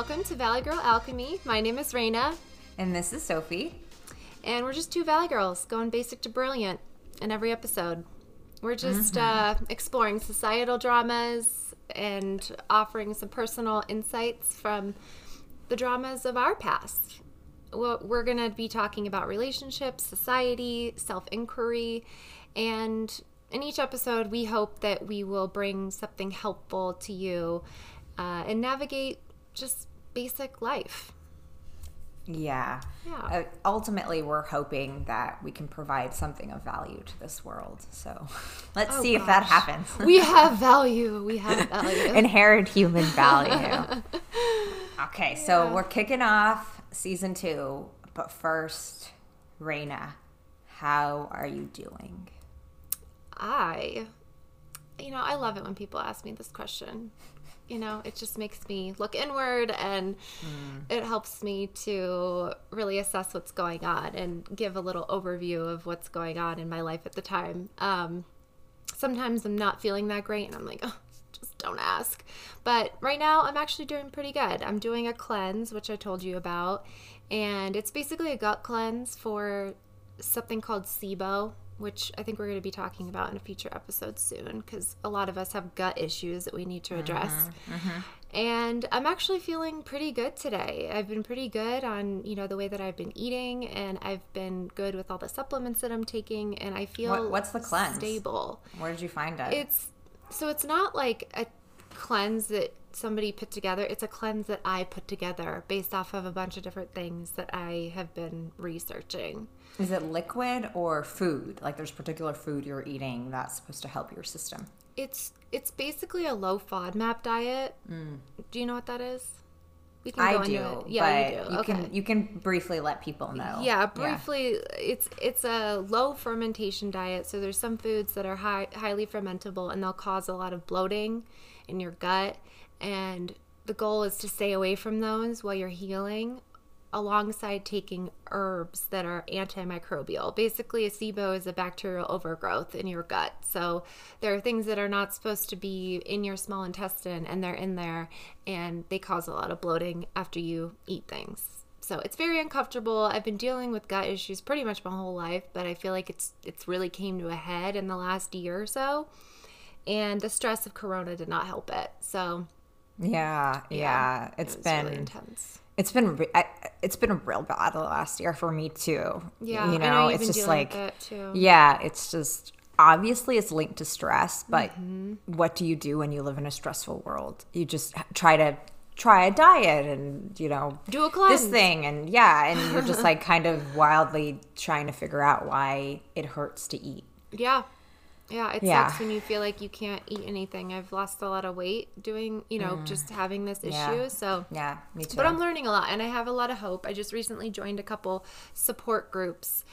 welcome to Valley Girl Alchemy. My name is Raina, And this is Sophie. and we're just two Valley girls going basic to brilliant in every episode. We're just uh, exploring societal dramas and offering some personal insights from the dramas of our past. We're going to be talking about relationships, society, self inquiry, and in each episode, we hope that we will bring something helpful to you uh, and navigate just basic life. Yeah. Yeah. Uh, ultimately, we're hoping that we can provide something of value to this world. So let's Oh, see if that happens. We have value. We have value. Inherent human value. okay, so we're kicking off season two. But first, Raina, how are you doing? I, you know, I love it when people ask me this question. You know, it just makes me look inward and it helps me to really assess what's going on and give a little overview of what's going on in my life at the time. Um, sometimes I'm not feeling that great and I'm like, oh, just don't ask. But right now, I'm actually doing pretty good. I'm doing a cleanse, which I told you about, and it's basically a gut cleanse for something called SIBO, which I think we're going to be talking about in a future episode soon because a lot of us have gut issues that we need to address. Mm-hmm, mm-hmm. And I'm actually feeling pretty good today. I've been pretty good on, you know, the way that I've been eating and I've been good with all the supplements that I'm taking and I feel What- what's the cleanse? stable. Where did you find it? It's so it's not like a cleanse that somebody put together. It's a cleanse that I put together based off of a bunch of different things that I have been researching. Is it liquid or food? Like there's particular food you're eating that's supposed to help your system. It's it's basically a low FODMAP diet. Do you know what that is? We can Mm. I go do. into it. Yeah, but you do. You okay. can you can briefly let people know. Yeah, briefly, it's it's a low fermentation diet. So there's some foods that are high, highly fermentable and they'll cause a lot of bloating in your gut. And the goal is to stay away from those while you're healing, alongside taking herbs that are antimicrobial. Basically, a SIBO is a bacterial overgrowth in your gut. So there are things that are not supposed to be in your small intestine, and they're in there, and they cause a lot of bloating after you eat things. So it's very uncomfortable. I've been dealing with gut issues pretty much my whole life, but I feel like it's it's really came to a head in the last year or so. And the stress of corona did not help it. So Yeah, yeah. it It's was been really intense. It's been re- I, it's been real bad the last year for me too. Yeah, you know, you've just like with it, too. yeah, it's just obviously it's linked to stress, but Mm-hmm. what do you do when you live in a stressful world? You just try to try a diet and you know Do a cleanse. this thing and yeah, and you're just like kind of wildly trying to figure out why it hurts to eat. Yeah. Yeah, it Yeah. sucks when you feel like you can't eat anything. I've lost a lot of weight doing, you know, just having this issue. Mm. Yeah. So Yeah, me too. But I'm learning a lot, and I have a lot of hope. I just recently joined a couple support groups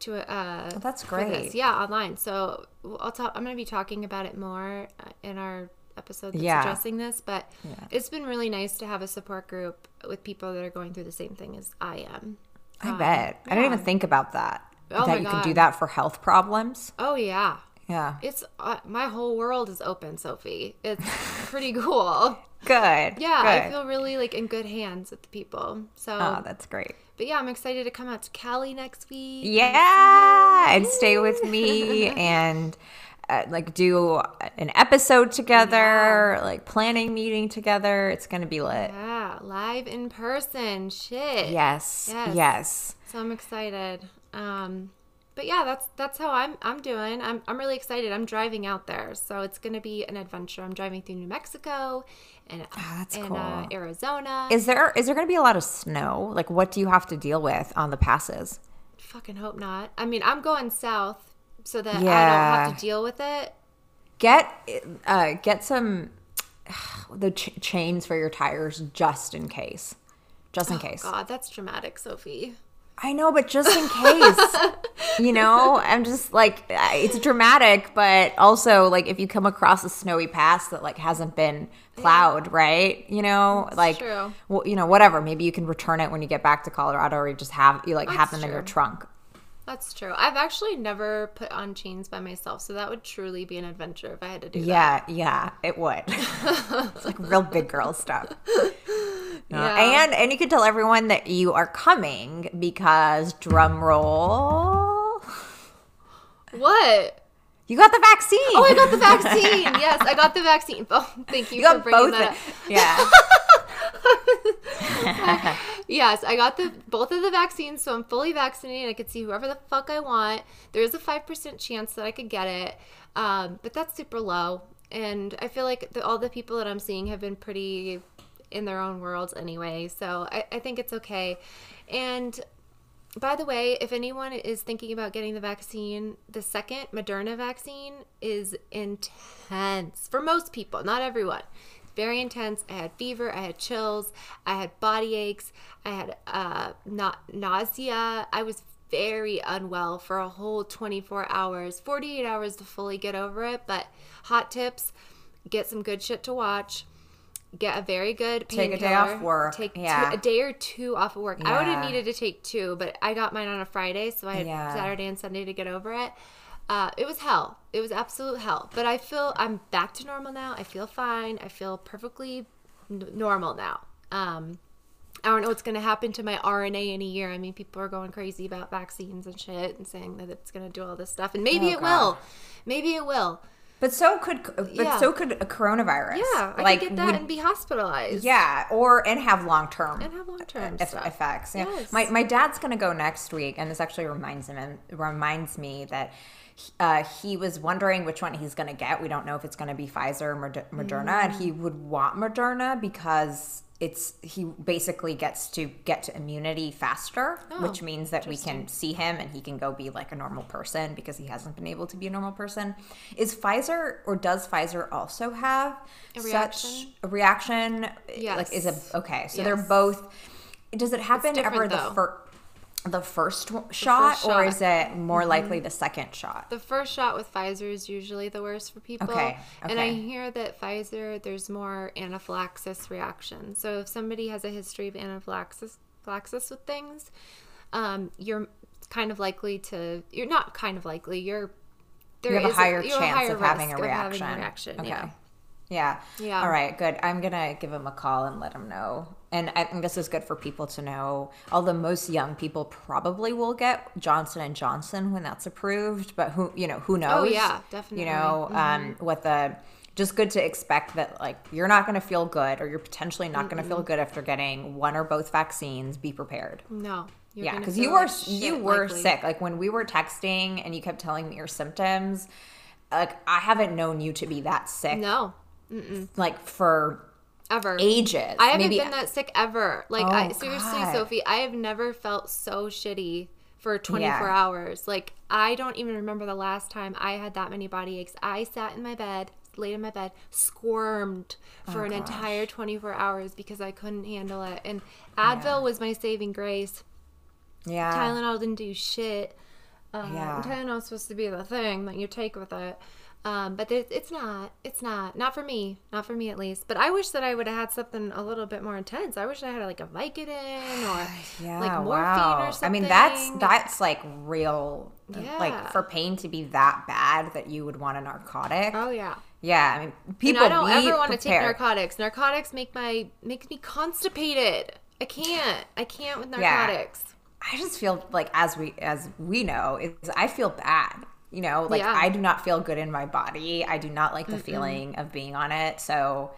to uh, Oh, that's great. Yeah, online. So I'll talk. I'm going to be talking about it more uh, in our episode that's Yeah. addressing this. But it's been really nice to have a support group with people that are going through the same thing as I am. I bet. I didn't even think about that. Oh that you can do that for health problems. Oh yeah, Yeah. it's uh, my whole world is open, Sophie. It's pretty cool. Good. Yeah, I feel really like in good hands with the people. So, Oh, that's great. but yeah, I'm excited to come out to Cali next week. Yeah, and stay with me and uh, like do an episode together, like planning meeting together. It's gonna be lit. Yeah, live in person. Shit. Yes, Yes. yes, So I'm excited. Um but yeah, that's that's how I'm I'm doing. I'm I'm really excited. I'm driving out there. So it's going to be an adventure. I'm driving through New Mexico and that's and uh. Arizona. Is there is there gonna be a lot of snow? Like, what do you have to deal with on the passes? Fucking hope not. I mean, I'm going south so that yeah. I don't have to deal with it. Get uh, get some the ch- chains for your tires just in case, just in case. God, that's dramatic, Sophie. I know, but just in case, you know, I'm just like it's dramatic, but also like if you come across a snowy pass that like hasn't been plowed, right? You know, like true. well, you know, whatever. Maybe you can return it when you get back to Colorado, or you just have you like have That's them in your trunk. That's true. I've actually never put on chains by myself, so that would truly be an adventure if I had to do that. Yeah, yeah, it would. it's like real big girl stuff. Yeah. And and you can tell everyone that you are coming because drum roll. What? You got the vaccine. Oh, I got the vaccine. yes, I got the vaccine. Oh, thank you, You for bringing that up. Yeah. Yes, I got the both of the vaccines, so I'm fully vaccinated. I could see whoever the fuck I want. There is a five percent chance that I could get it, um, but that's super low. And I feel like the, all the people that I'm seeing have been pretty in their own worlds anyway, so I, I think it's okay. And by the way, if anyone is thinking about getting the vaccine, the second Moderna vaccine is intense for most people, not everyone. It's very intense. I had fever, I had chills, I had body aches, I had uh, not nausea. I was very unwell for a whole 24 hours, 48 hours to fully get over it. But hot tips: get some good shit to watch. Get a very good Take a day off work, Take two- a day or two off of work. I would have needed to take two, but I got mine on a Friday, so I had Yeah. Saturday and Sunday to get over it. Uh, it was hell. It was absolute hell. But I feel I'm back to normal now. I feel fine. I feel perfectly n- normal now. Um, I don't know what's going to happen to my RNA in a year. I mean, people are going crazy about vaccines and shit and saying that it's going to do all this stuff, and maybe Oh, it God. will. Maybe it will. But so could but Yeah. so could a coronavirus. Yeah, I like could get that and be hospitalized. yeah, or and have long term and have long term eff- effects. Yeah. Yes. My my dad's gonna go next week, and this actually reminds him and reminds me that. Uh, he was wondering which one he's going to get. We don't know if it's going to be Pfizer or Moder- Moderna, and he Mm. would want Moderna because it's he basically gets to get to immunity faster, Oh, which means that we can see him and he can go be like a normal person because he hasn't been able to be a normal person. Is Pfizer or does Pfizer also have A such a reaction? Like is Yes. a okay? So they're both. Does it happen ever the first? The first shot, first or shot. Mm-hmm. is it more likely the second shot? The first shot with Pfizer is usually the worst for people. Okay, And I hear that Pfizer, there's more anaphylaxis reaction. So if somebody has a history of anaphylaxis anaphylaxis with things, um, you're kind of likely to, you're not kind of likely, you're, there you have a higher have chance higher of having a reaction. having a reaction. Okay. Yeah. Yeah. Yeah. All right. Good. I'm gonna give him a call and let him know. And I think this is good for people to know. Although most young people probably will get Johnson and Johnson when that's approved, but who you know who knows? Oh, yeah, definitely. You know um, what the. Just good to expect that like you're not going to feel good or you're potentially not going to feel good after getting one or both vaccines. Be prepared. No. you're Yeah, because you were you were likely. sick. Like when we were texting and you kept telling me your symptoms, like I haven't known you to be that sick. No. Like for Ever. ages. I haven't maybe been that sick ever. Like, I, Oh, seriously, God. Sophie, I have never felt so shitty for 24 Yeah. hours. Like, I don't even remember the last time I had that many body aches. I sat in my bed, laid in my bed, squirmed Oh, for an entire 24 hours because I couldn't handle it. And Advil was my saving grace. yeah. Tylenol didn't do shit. Um, Yeah. Tylenol's supposed to be the thing that you take with it. Um, but it, it's not. It's not. Not for me. Not for me, at least. But I wish that I would have had something a little bit more intense. I wish I had like a Vicodin or Yeah, like morphine wow. or something. I mean, that's that's like real. Yeah. Like for pain to be that bad that you would want a narcotic. Oh yeah. Yeah, I mean, And people. I don't ever want to take narcotics. Narcotics make my makes me constipated. I can't. I can't with Yeah. narcotics. I just feel like as we as we know is I feel bad. You know, like Yeah. I do not feel good in my body. I do not like the feeling of being on it. So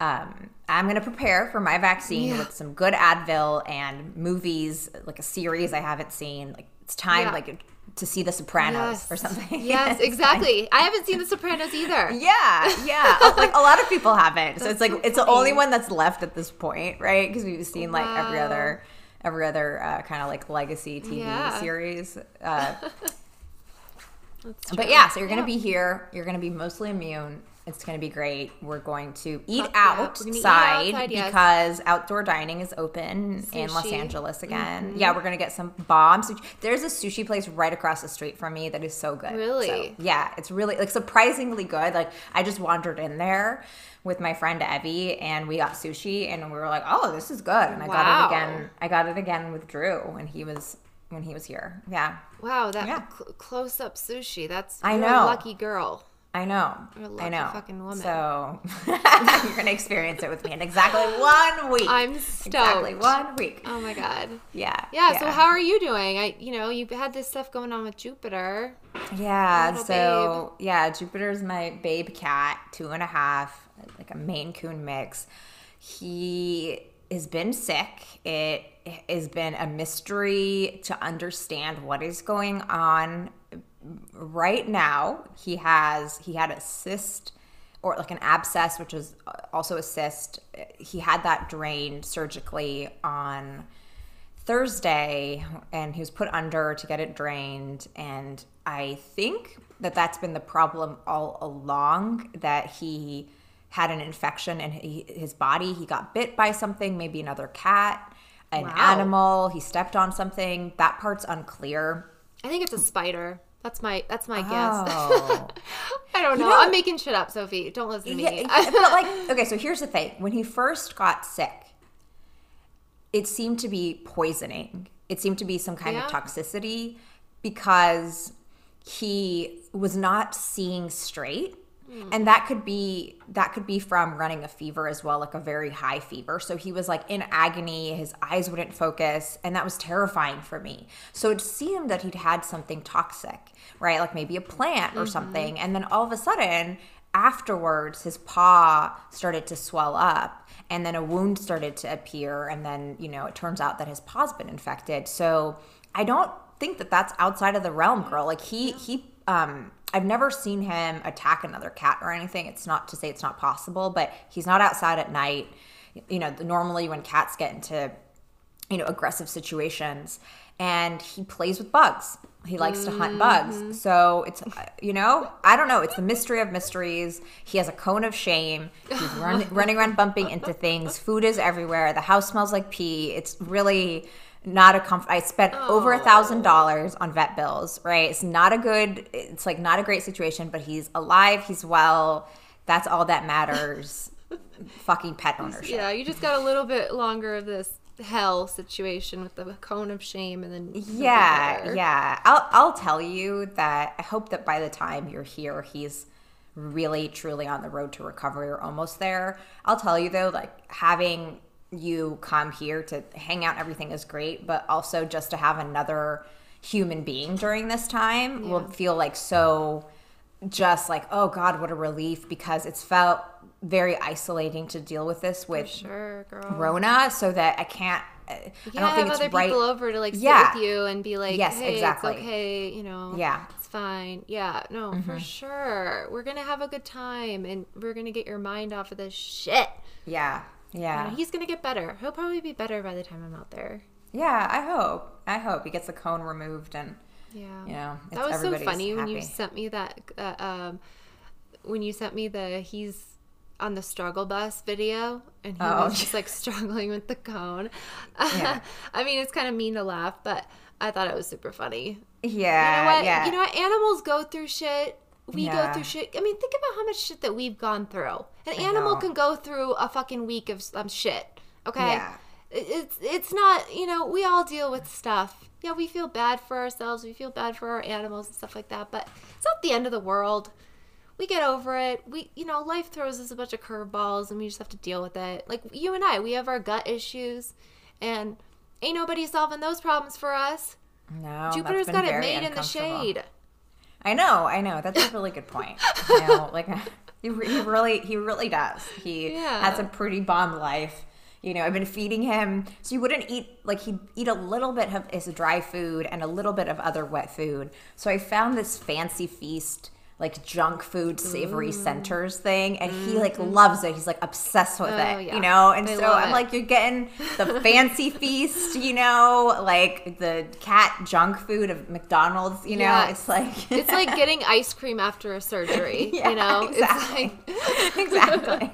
um, I'm going to prepare for my vaccine Yeah. with some good Advil and movies, like a series I haven't seen. Like it's time, Yeah. like to see The Sopranos Yes. or something. Yes, exactly. I haven't seen The Sopranos either. Yeah, yeah. Oh, like a lot of people haven't. So it's like it's the only one that's left at this point, right? Because we've seen like every other every other uh, kind of like legacy TV Yeah. series. Uh, but yeah, so you're gonna Yeah. be here. You're gonna be mostly immune. It's gonna be great. We're going to eat Fuck yeah. Eat outside outside, yes. because outdoor dining is open in Los Sushi. Mm-hmm. Angeles again. Yeah, we're gonna get some bomb sushi. There's a sushi place right across the street from me that is so good. Really? So, yeah, it's really like surprisingly good. Like I just wandered in there with my friend Evie and we got sushi and we were like, "Oh, this is good." And I got it again. I got it again with Drew when he was when he was here. Yeah. Wow, that Yeah. cl- close up sushi. That's I you're know. a lucky girl. I know. You're a I lucky know. fucking woman. So you're gonna experience it with me in exactly one week. I'm stoked. exactly one week. Oh my god. Yeah. Yeah, So how are you doing? I, you know, you've had this stuff going on with Jupiter. Yeah. So yeah, Jupiter's my babe cat, two and a half, like a Maine Coon mix. He has been sick. It has been a mystery to understand what is going on. Right now, he has he had a cyst or like an abscess, which is also a cyst. He had that drained surgically on Thursday and he was put under to get it drained. And I think that that's been the problem all along that he had an infection in his body. He got bit by something, maybe another cat, an Wow. animal. He stepped on something. That part's unclear. I think it's a spider. That's my that's my guess. Oh. I don't know. know- I'm making shit up, Sophie. Don't listen to me. Yeah, yeah, but like, okay, so here's the thing. When he first got sick, it seemed to be poisoning. It seemed to be some kind of toxicity because he was not seeing straight. And that could be that could be from running a fever as well, like a very high fever. So he was like in agony, his eyes wouldn't focus, and that was terrifying for me. So it seemed that he'd had something toxic, right? Like maybe a plant or something. And then all of a sudden, afterwards his paw started to swell up and then a wound started to appear and then you know it turns out that his paw's been infected so i don't think that that's outside of the realm girl like he he um i've never seen him attack another cat or anything. It's not to say it's not possible but he's not outside at night. You know normally when cats get into you know aggressive situations and he plays with bugs. He likes to hunt bugs. So it's uh, you know i don't know. It's the mystery of mysteries. He has a cone of shame. He's run, running around bumping into things. Food is everywhere. The house smells like pee. It's really not a comfort i spent over a oh. thousand dollars on vet bills right? It's not a good it's like not a great situation but he's alive he's well that's all that matters. Fucking pet ownership. yeah, you just got a little bit longer of this hell situation with the cone of shame and then Yeah, yeah. I'll I'll tell you that I hope that by the time you're here, he's really truly on the road to recovery or almost there. I'll tell you though, like having you come here to hang out, everything is great, but also just to have another human being during this time will feel like so just like oh god what a relief because it's felt very isolating to deal with this with Sure. Rona so that I can't I You don't can't think have it's other right people over to like sit Yeah. with you and be like, Yes, hey, exactly. it's okay, you know. Yeah. It's fine. Yeah, no, Mm-hmm. for sure. We're gonna have a good time and we're gonna get your mind off of this shit. Yeah. Yeah. He's gonna get better. He'll probably be better by the time I'm out there. Yeah, I hope. I hope he gets the cone removed and Yeah. you know, it's, that was so funny when you sent me that uh, um when you sent me the he's on the struggle bus video and he Oh. was just like struggling with the cone Yeah. i mean it's kind of mean to laugh but i thought it was super funny Yeah, you know what yeah. you know what animals go through shit we go through shit i mean think about how much shit that we've gone through an I animal know. can go through a fucking week of um, shit okay Yeah. It's it's not you know we all deal with stuff yeah we feel bad for ourselves we feel bad for our animals and stuff like that but it's not the end of the world we get over it we you know life throws us a bunch of curveballs and we just have to deal with it like you and i we have our gut issues and ain't nobody solving those problems for us no, jupiter's got it made in the shade I know, I know. That's a really good point. You know, like he, he really, he really does. He Yeah. has a pretty bomb life. You know, I've been feeding him, so he wouldn't eat like he'd eat a little bit of his dry food and a little bit of other wet food. So I found this fancy feast like junk food savory centers thing and he like loves it. He's like obsessed with Mm. Oh, it yeah. you know? And They so i'm it. like you're getting the fancy feast you know? Like the cat junk food of mcdonald's you know? It's like it's like getting ice cream after a surgery Yeah, you know exactly. it's exactly.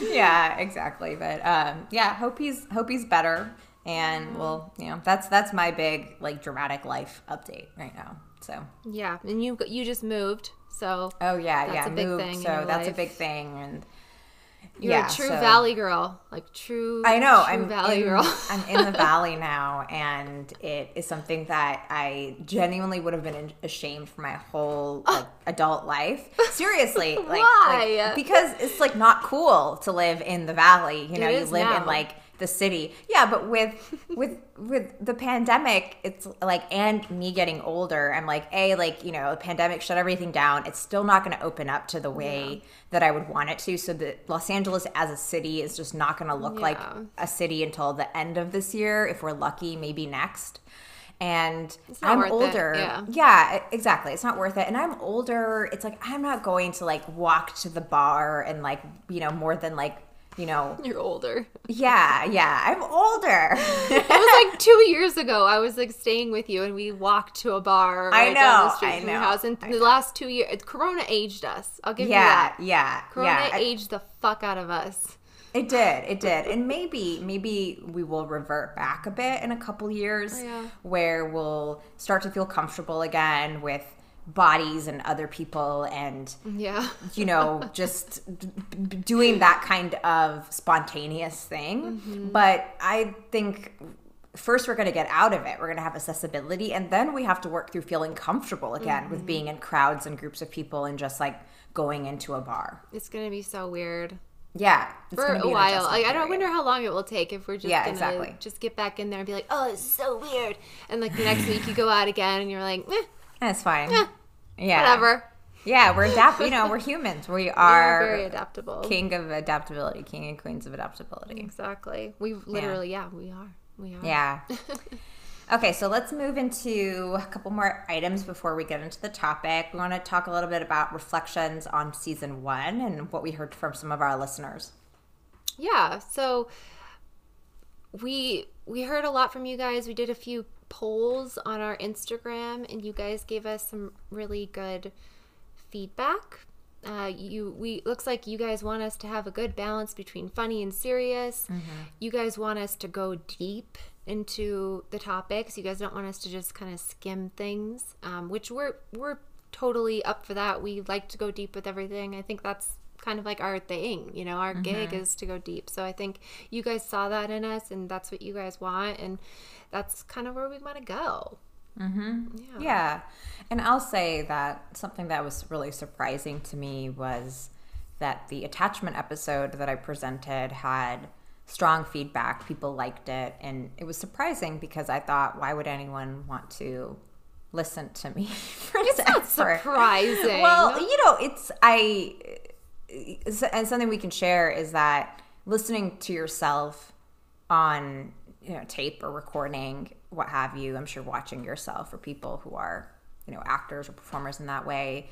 Yeah exactly. But um yeah hope he's hope he's better and well you know that's that's my big like dramatic life update right now so yeah and you you just moved so oh yeah That's yeah a big moved thing so that's a big thing and You're yeah, a true so- valley girl. Like true I know. true I'm valley in, girl. I'm in the valley now, and it is something that I genuinely would have been ashamed for my whole like adult life. Seriously, like, Why? like, because it's like not cool to live in the valley. You know, you live now. in like the city. Yeah, but with with with the pandemic, it's like and me getting older, I'm like, a like you know, the pandemic shut everything down. It's still not going to open up to the way that I would want it to. So that Los Angeles as a city is just not going to look like a city until the end of this year, if we're lucky, maybe next. And I'm older. yeah. Yeah, exactly. It's not worth it. And I'm older. It's like I'm not going to like walk to the bar and like, you know, more than like, you know, You're older. yeah, yeah. I'm older. It was like two years ago. I was like staying with you, and we walked to a bar. I right down know, the street I from your know, house. And I the last two years, Corona aged us. I'll give you that. yeah, Corona yeah. I- aged the fuck out of us. It did. It did. And maybe maybe we will revert back a bit in a couple years oh, Yeah. where we'll start to feel comfortable again with bodies and other people and Yeah. you know just d- doing that kind of spontaneous thing. But I think first we're going to get out of it. We're going to have accessibility and then we have to work through feeling comfortable again with being in crowds and groups of people and just like going into a bar. It's gonna be so weird Yeah, it's for a while. Like, I don't wonder how long it will take if we're just Yeah, gonna exactly. just get back in there and be like, oh, it's so weird. And like the next week you go out again and you're like, eh, That's fine. Eh, yeah. whatever. Yeah, we're adapt. You know, we're humans. We are very adaptable. king of adaptability, king and queens of adaptability. Exactly. We literally, yeah, we are. We are. Yeah. Okay, so let's move into a couple more items before we get into the topic. We want to talk a little bit about reflections on season one and what we heard from some of our listeners. Yeah. So we we heard a lot from you guys. We did a few polls on our Instagram, and you guys gave us some really good feedback. Uh, you we looks like you guys want us to have a good balance between funny and serious. You guys want us to go deep into the topics. You guys don't want us to just kind of skim things, um, which we're we're totally up for that. We like to go deep with everything. I think that's kind of like our thing, you know. Our gig is to go deep. So I think you guys saw that in us, and that's what you guys want, and that's kind of where we want to go. Mm-hmm. Yeah. Yeah. And I'll say that something that was really surprising to me was that the attachment episode that I presented had strong feedback. People liked it. And it was surprising because I thought, why would anyone want to listen to me for It's not surprising. Well, you know, it's, I, and something we can share is that listening to yourself on you know tape or recording what have you i'm sure watching yourself or people who are you know actors or performers in that way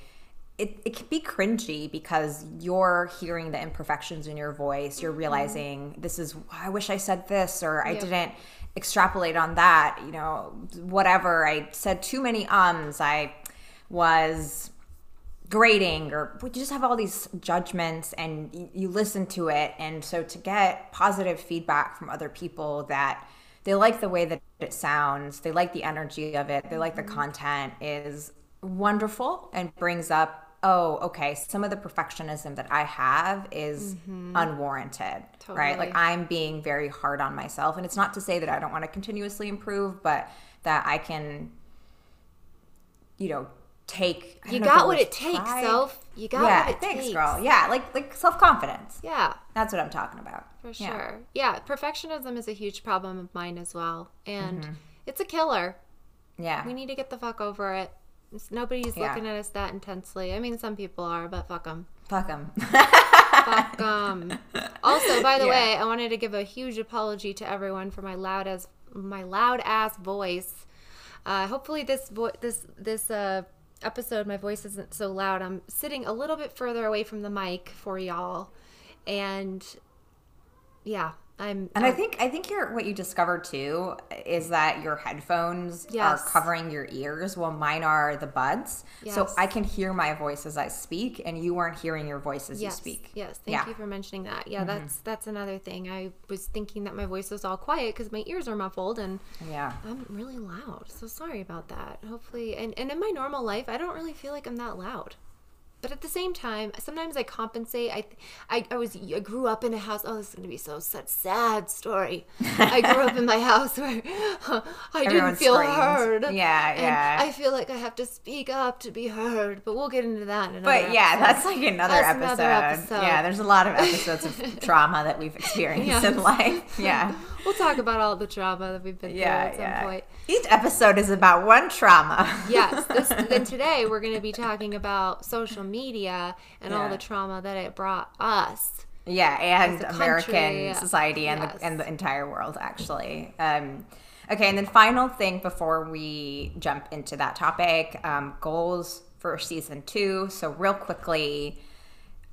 it, it can be cringy because you're hearing the imperfections in your voice. You're mm-hmm. realizing this is oh, i wish i said this or i didn't extrapolate on that you know whatever. I said too many ums. I was grading or we just have all these judgments and you, you listen to it. And so to get positive feedback from other people that they like the way that it sounds they like the energy of it they like the mm-hmm. content is wonderful and brings up oh okay some of the perfectionism that i have is mm-hmm. unwarranted right? Like i'm being very hard on myself. And it's not to say that i don't want to continuously improve but that i can you know take You don't know if got what it takes, pride. self. You got yeah what it thanks takes. girl yeah like like self-confidence Yeah, that's what i'm talking about for Yeah. sure. Yeah, perfectionism is a huge problem of mine as well, and Mm-hmm. it's a killer. yeah We need to get the fuck over it. Nobody's Yeah. looking at us that intensely. I mean, some people are, but fuck them. fuck them Fuck 'em. Also, by the Yeah. way, I wanted to give a huge apology to everyone for my loud as my loud ass voice. Uh, hopefully, this vo- this this uh, episode, my voice isn't so loud. I'm sitting a little bit further away from the mic for y'all, and yeah, I'm. and i I'm- think i think your what you discovered too is that your headphones Yes. are covering your ears while mine are the buds so i can hear my voice as i speak and you weren't hearing your voice as Yes, you speak yes. Thank Yeah. Mm-hmm. you for mentioning that. Yeah, that's that's another thing. I was thinking that my voice was all quiet because my ears are muffled, and yeah I'm really loud. So sorry about that. Hopefully, and, and in my normal life, I don't really feel like I'm that loud. But at the same time, sometimes I compensate. I, I, I was, I grew up in a house. Oh, this is gonna be so such sad story. I grew up in my house where I didn't Everyone feel screamed. heard. Yeah, and yeah. I feel like I have to speak up to be heard. But we'll get into that. In another But yeah, episode. that's like another That's episode. another episode. Yeah, there's a lot of episodes of trauma that we've experienced Yes. in life. Yeah. We'll talk about all the trauma that we've been Yeah, through at some yeah. point. Each episode is about one trauma. yes this then today we're going to be talking about social media and all the trauma that it brought us Yeah, and American country, society and yes. the and the entire world actually. Um, okay, and then final thing before we jump into that topic, um, goals for season two. So real quickly,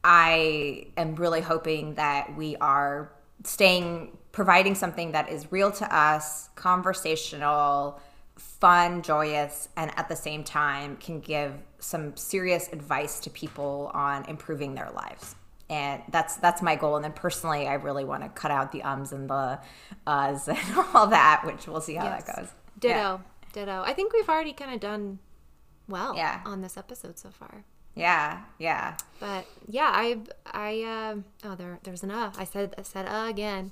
I am really hoping that we are staying providing something that is real to us, conversational, fun, joyous, and at the same time can give some serious advice to people on improving their lives. And that's that's my goal. And then personally, I really want to cut out the ums and the uhs and all that, which we'll see how Yes. that goes. ditto Yeah. ditto i think we've already kind of done well Yeah. on this episode so far Yeah, yeah. but yeah i i um oh there there's an uh i said i said uh again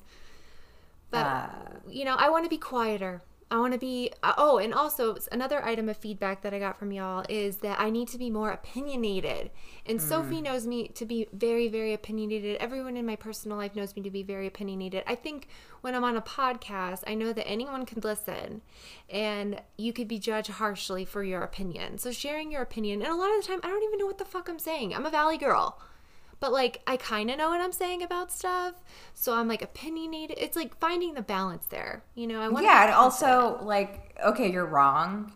but Uh. you know i want to be quieter. I want to be uh, oh and also another item of feedback that i got from y'all is that i need to be more opinionated. And sophie knows me to be very very opinionated. Everyone in my personal life knows me to be very opinionated. I think when i'm on a podcast i know that anyone can listen and you could be judged harshly for your opinion. So sharing your opinion and a lot of the time i don't even know what the fuck i'm saying. I'm a valley girl but like I kind of know what I'm saying about stuff, so I'm like opinionated. It's like finding the balance there, you know. I want yeah, and also like, okay, you're wrong.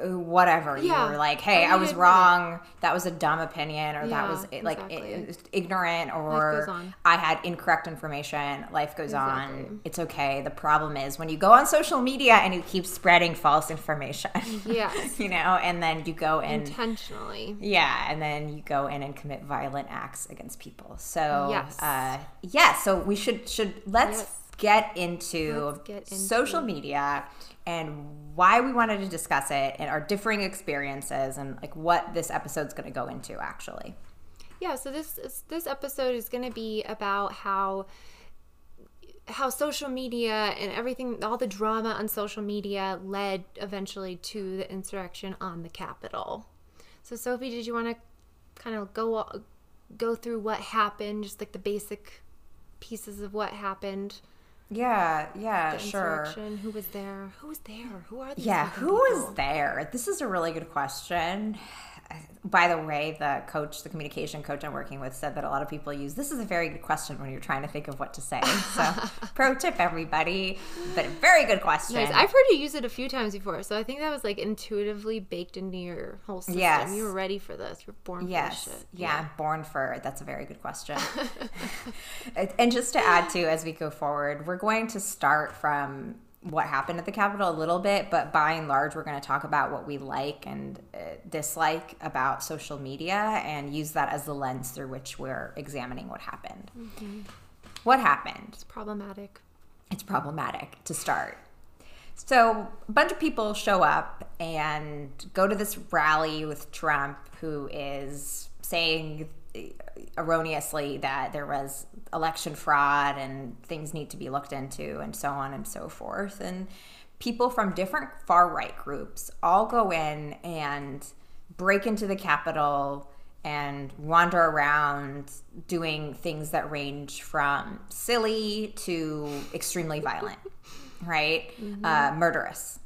Whatever. Yeah. you were like, hey, I I was it. wrong. That was a dumb opinion, or that was like exactly. ignorant, or. I had incorrect information. Life goes Exactly. on. It's okay. The problem is when you go on social media and you keep spreading false information. Yes. you know, and then you go and intentionally. yeah, and then you go in and commit violent acts against people. So Yes. uh, yeah, so we should should let's Yes. get into get into social media and why we wanted to discuss it and our differing experiences and like what this episode's going to go into actually. Yeah. So this is, this episode is going to be about how how social media and everything, all the drama on social media, led eventually to the insurrection on the Capitol. So Sophie, did you want to kind of go go through what happened, just like the basic pieces of what happened? Yeah, yeah, the sure. Who was there? Who was there? Who are these? Yeah, who was there? This is a really good question. By the way, the coach, the communication coach I'm working with, said that a lot of people use this is a very good question when you're trying to think of what to say. So, pro tip, everybody, but a very good question. Nice. I've heard you use it a few times before, so I think that was like intuitively baked into your whole system. Yes. You were ready for this. You're born Yes. for this shit. Yeah, born for. It. That's a very good question. and just to add to, as we go forward, we're going to start from what happened at the Capitol a little bit, but by and large, we're going to talk about what we like and uh, dislike about social media and use that as the lens through which we're examining what happened. What happened? It's problematic. it's problematic to start. So, a bunch of people show up and go to this rally with Trump, who is saying erroneously that there was election fraud and things need to be looked into, and so on and so forth. And people from different far right groups all go in and break into the Capitol and wander around doing things that range from silly to extremely violent, right? Uh, murderous.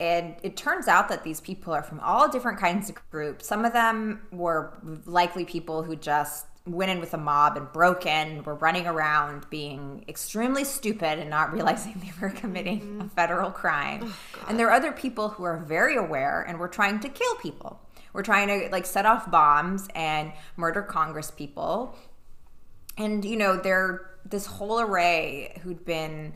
And it turns out that these people are from all different kinds of groups. Some of them were likely people who just went in with a mob and broke in, were running around being extremely stupid and not realizing they were committing a mm-hmm. federal crime. Oh, and there are other people who are very aware and were trying to kill people. We're trying to like set off bombs and murder Congress people. And you know, they're this whole array who'd been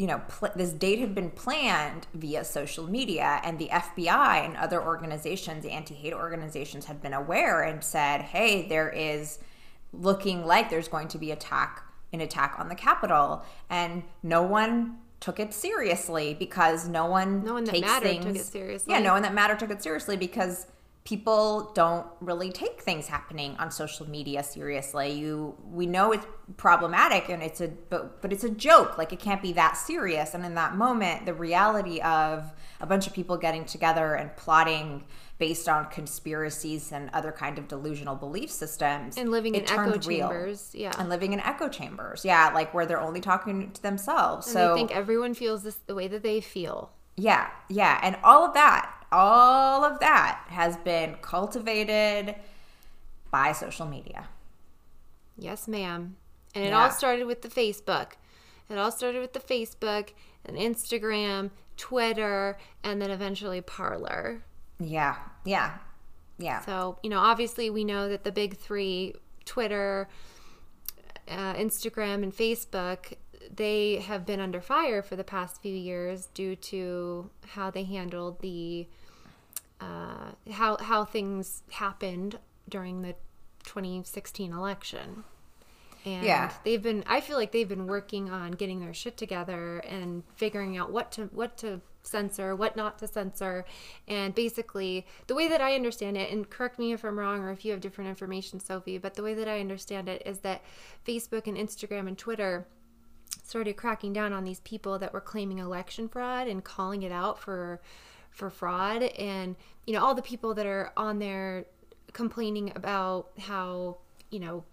you know, pl- this date had been planned via social media, and the FBI and other organizations, anti hate organizations, had been aware and said, hey, there is looking like there's going to be attack an attack on the Capitol. And no one took it seriously because no one No one that mattered things, took it seriously. Yeah, no one that mattered took it seriously because people don't really take things happening on social media seriously. You we know it's problematic and it's a but but it's a joke. Like it can't be that serious. And in that moment, the reality of a bunch of people getting together and plotting based on conspiracies and other kind of delusional belief systems And living in echo turned real. chambers. Yeah. and living in echo chambers yeah like where they're only talking to themselves And so i think everyone feels this the way that they feel. yeah yeah and all of that all of that has been cultivated by social media Yes, ma'am. And it Yeah. all started with the Facebook. It all started with the Facebook and Instagram, Twitter, and then eventually Parler. yeah yeah yeah So, you know, obviously we know that the big three Twitter, uh, Instagram, and Facebook they have been under fire for the past few years due to how they handled the uh, how how things happened during the 2016 election. And Yeah. they've been I feel like they've been working on getting their shit together and figuring out what to what to censor, what not to censor. And basically, the way that I understand it, and correct me if I'm wrong or if you have different information, Sophie, but the way that I understand it is that Facebook and Instagram and Twitter started cracking down on these people that were claiming election fraud and calling it out for for fraud and you know all the people that are on there complaining about how you know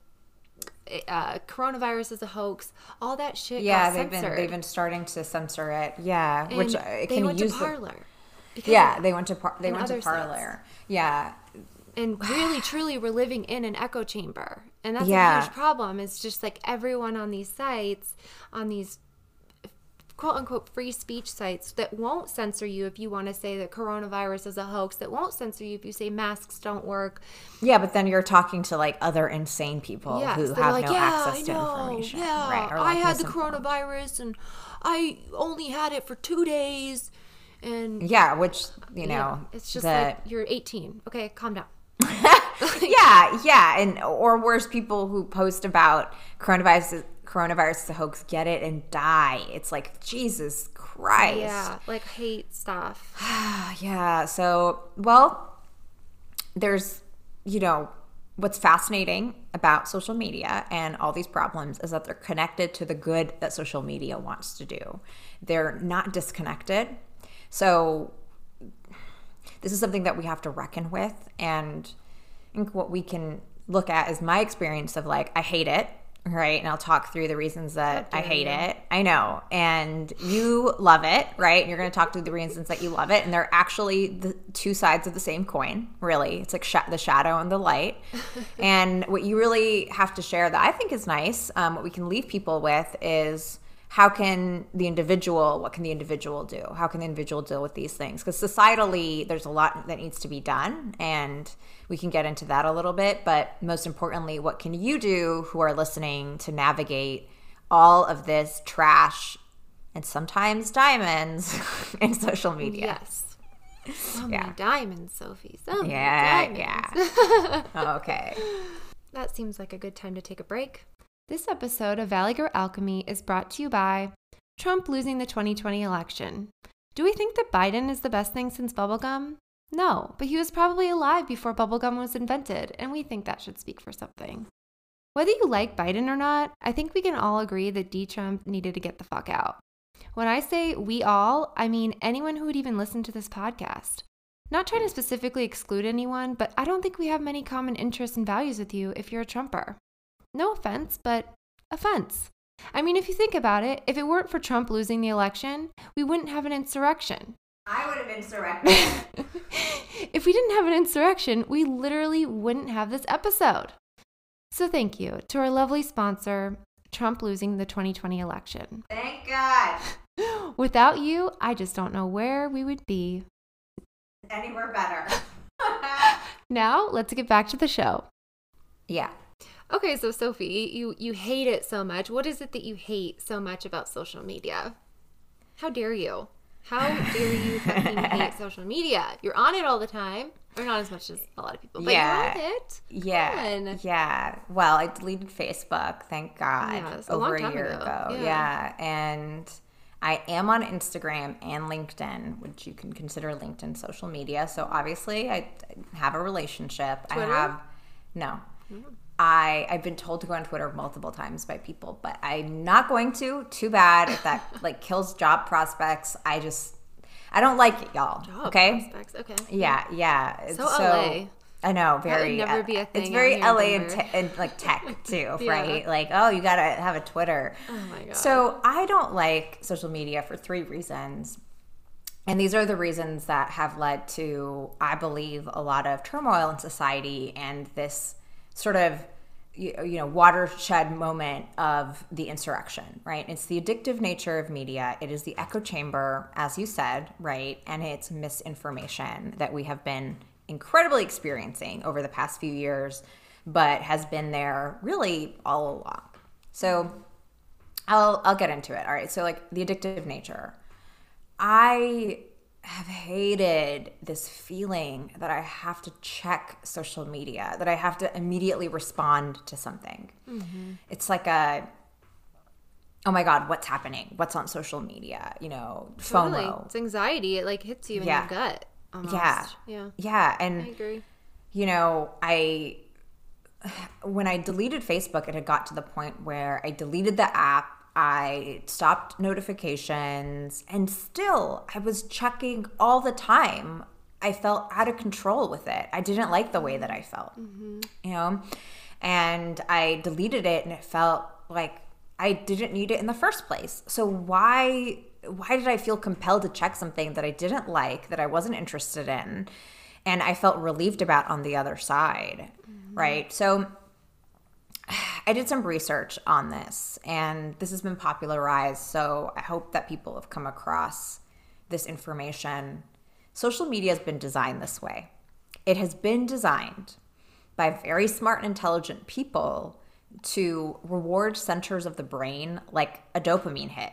uh, coronavirus is a hoax all that shit yeah they've been they've been starting to censor it. Yeah which And uh, they can went use to Parler because yeah they went to par- they went to Parler yeah. And really truly we're living in an echo chamber. And that's Yeah. a huge problem. It's just like everyone on these sites on these quote unquote free speech sites that won't censor you if you want to say that coronavirus is a hoax that won't censor you if you say masks don't work. Yeah, but then you're talking to like other insane people yes who have like no yeah access i to information. yeah right, or, i like, had the coronavirus and i only had it for two days and Yeah, which you know, yeah, it's just the- like you're 18 okay calm down. Yeah, yeah, and or worse, people who post about coronavirus, coronavirus is a hoax, get it and die. It's like Jesus Christ. yeah like hate stuff yeah. So, well, there's, you know, what's fascinating about social media and all these problems is that they're connected to the good that social media wants to do. They're not disconnected. So, this is something that we have to reckon with. And I think what we can look at is my experience of like, I hate it. Right. And I'll talk through the reasons that I hate it. I know. And you love it. Right. And you're going to talk through the reasons that you love it. And they're actually the two sides of the same coin, really. It's like sh- the shadow and the light. and what you really have to share that I think is nice, um, what we can leave people with is how can the individual what can the individual do how can the individual deal with these things because societally there's a lot that needs to be done and we can get into that a little bit but most importantly what can you do who are listening to navigate all of this trash and sometimes diamonds in social media Yes. So many Yeah. diamonds, Sophie. So many yeah diamonds. yeah okay That seems like a good time to take a break. This episode of Valley Girl Alchemy is brought to you by Trump losing the 2020 election. Do we think that Biden is the best thing since bubblegum? No, but he was probably alive before bubblegum was invented, and we think that should speak for something. Whether you like Biden or not, I think we can all agree that D. Trump needed to get the fuck out. When I say we all, I mean anyone who would even listen to this podcast. Not trying to specifically exclude anyone, but I don't think we have many common interests and values with you if you're a Trumper. No offense, but offense. I mean, if you think about it, if it weren't for Trump losing the election, we wouldn't have an insurrection. i would have insurrected if we didn't have an insurrection, we literally wouldn't have this episode. So thank you to our lovely sponsor, Trump losing the 2020 election. thank god Without you, I just don't know where we would be. anywhere better Now, let's get back to the show. yeah Okay, so Sophie, you you hate it so much. What is it that you hate so much about social media? How dare you? How dare you fucking hate social media? You're on it all the time, or not as much as a lot of people, but Yeah. you're on it. Yeah. Fun. Yeah. Well, I deleted Facebook, thank God, Yeah, a over long a year ago. ago. Yeah. Yeah. And I am on Instagram and LinkedIn, which you can consider LinkedIn social media. So obviously, I have a relationship. Twitter? I have no. Mm. I I've been told to go on Twitter multiple times by people, but I'm not going to. Too bad if that like kills job prospects. I just I don't like it, y'all. Job okay. prospects, Okay. Yeah, yeah. It's So LA. I know, very. never be a thing. It's very LA and, te- and like tech too, Yeah. right? Like, oh, you gotta have a Twitter. Oh my god. So I don't like social media for three reasons. And these are the reasons that have led to, I believe, a lot of turmoil in society and this sort of you know watershed moment of the insurrection right it's the addictive nature of media it is the echo chamber as you said right and it's misinformation that we have been incredibly experiencing over the past few years but has been there really all along so I'll I'll get into it. All right. So like the addictive nature. I have hated this feeling that I have to check social media, that I have to immediately respond to something. Mm-hmm. It's like a oh my god, what's happening? What's on social media? You know, Totally. FOMO. It's anxiety. It like hits you in Yeah. your gut. Almost. Yeah. Yeah. Yeah, I and agree. you know, I when I deleted Facebook, it had got to the point where I deleted the app, I stopped notifications, and still I was checking all the time. I felt out of control with it. I didn't like the way that I felt, mm-hmm. you know, and I deleted it, and it felt like I didn't need it in the first place. So why? Why did I feel compelled to check something that I didn't like, that I wasn't interested in? and I felt relieved about on the other side, mm-hmm. right? So I did some research on this, and this has been popularized. So I hope that people have come across this information. Social media has been designed this way. It has been designed by very smart and intelligent people to reward centers of the brain like a dopamine hit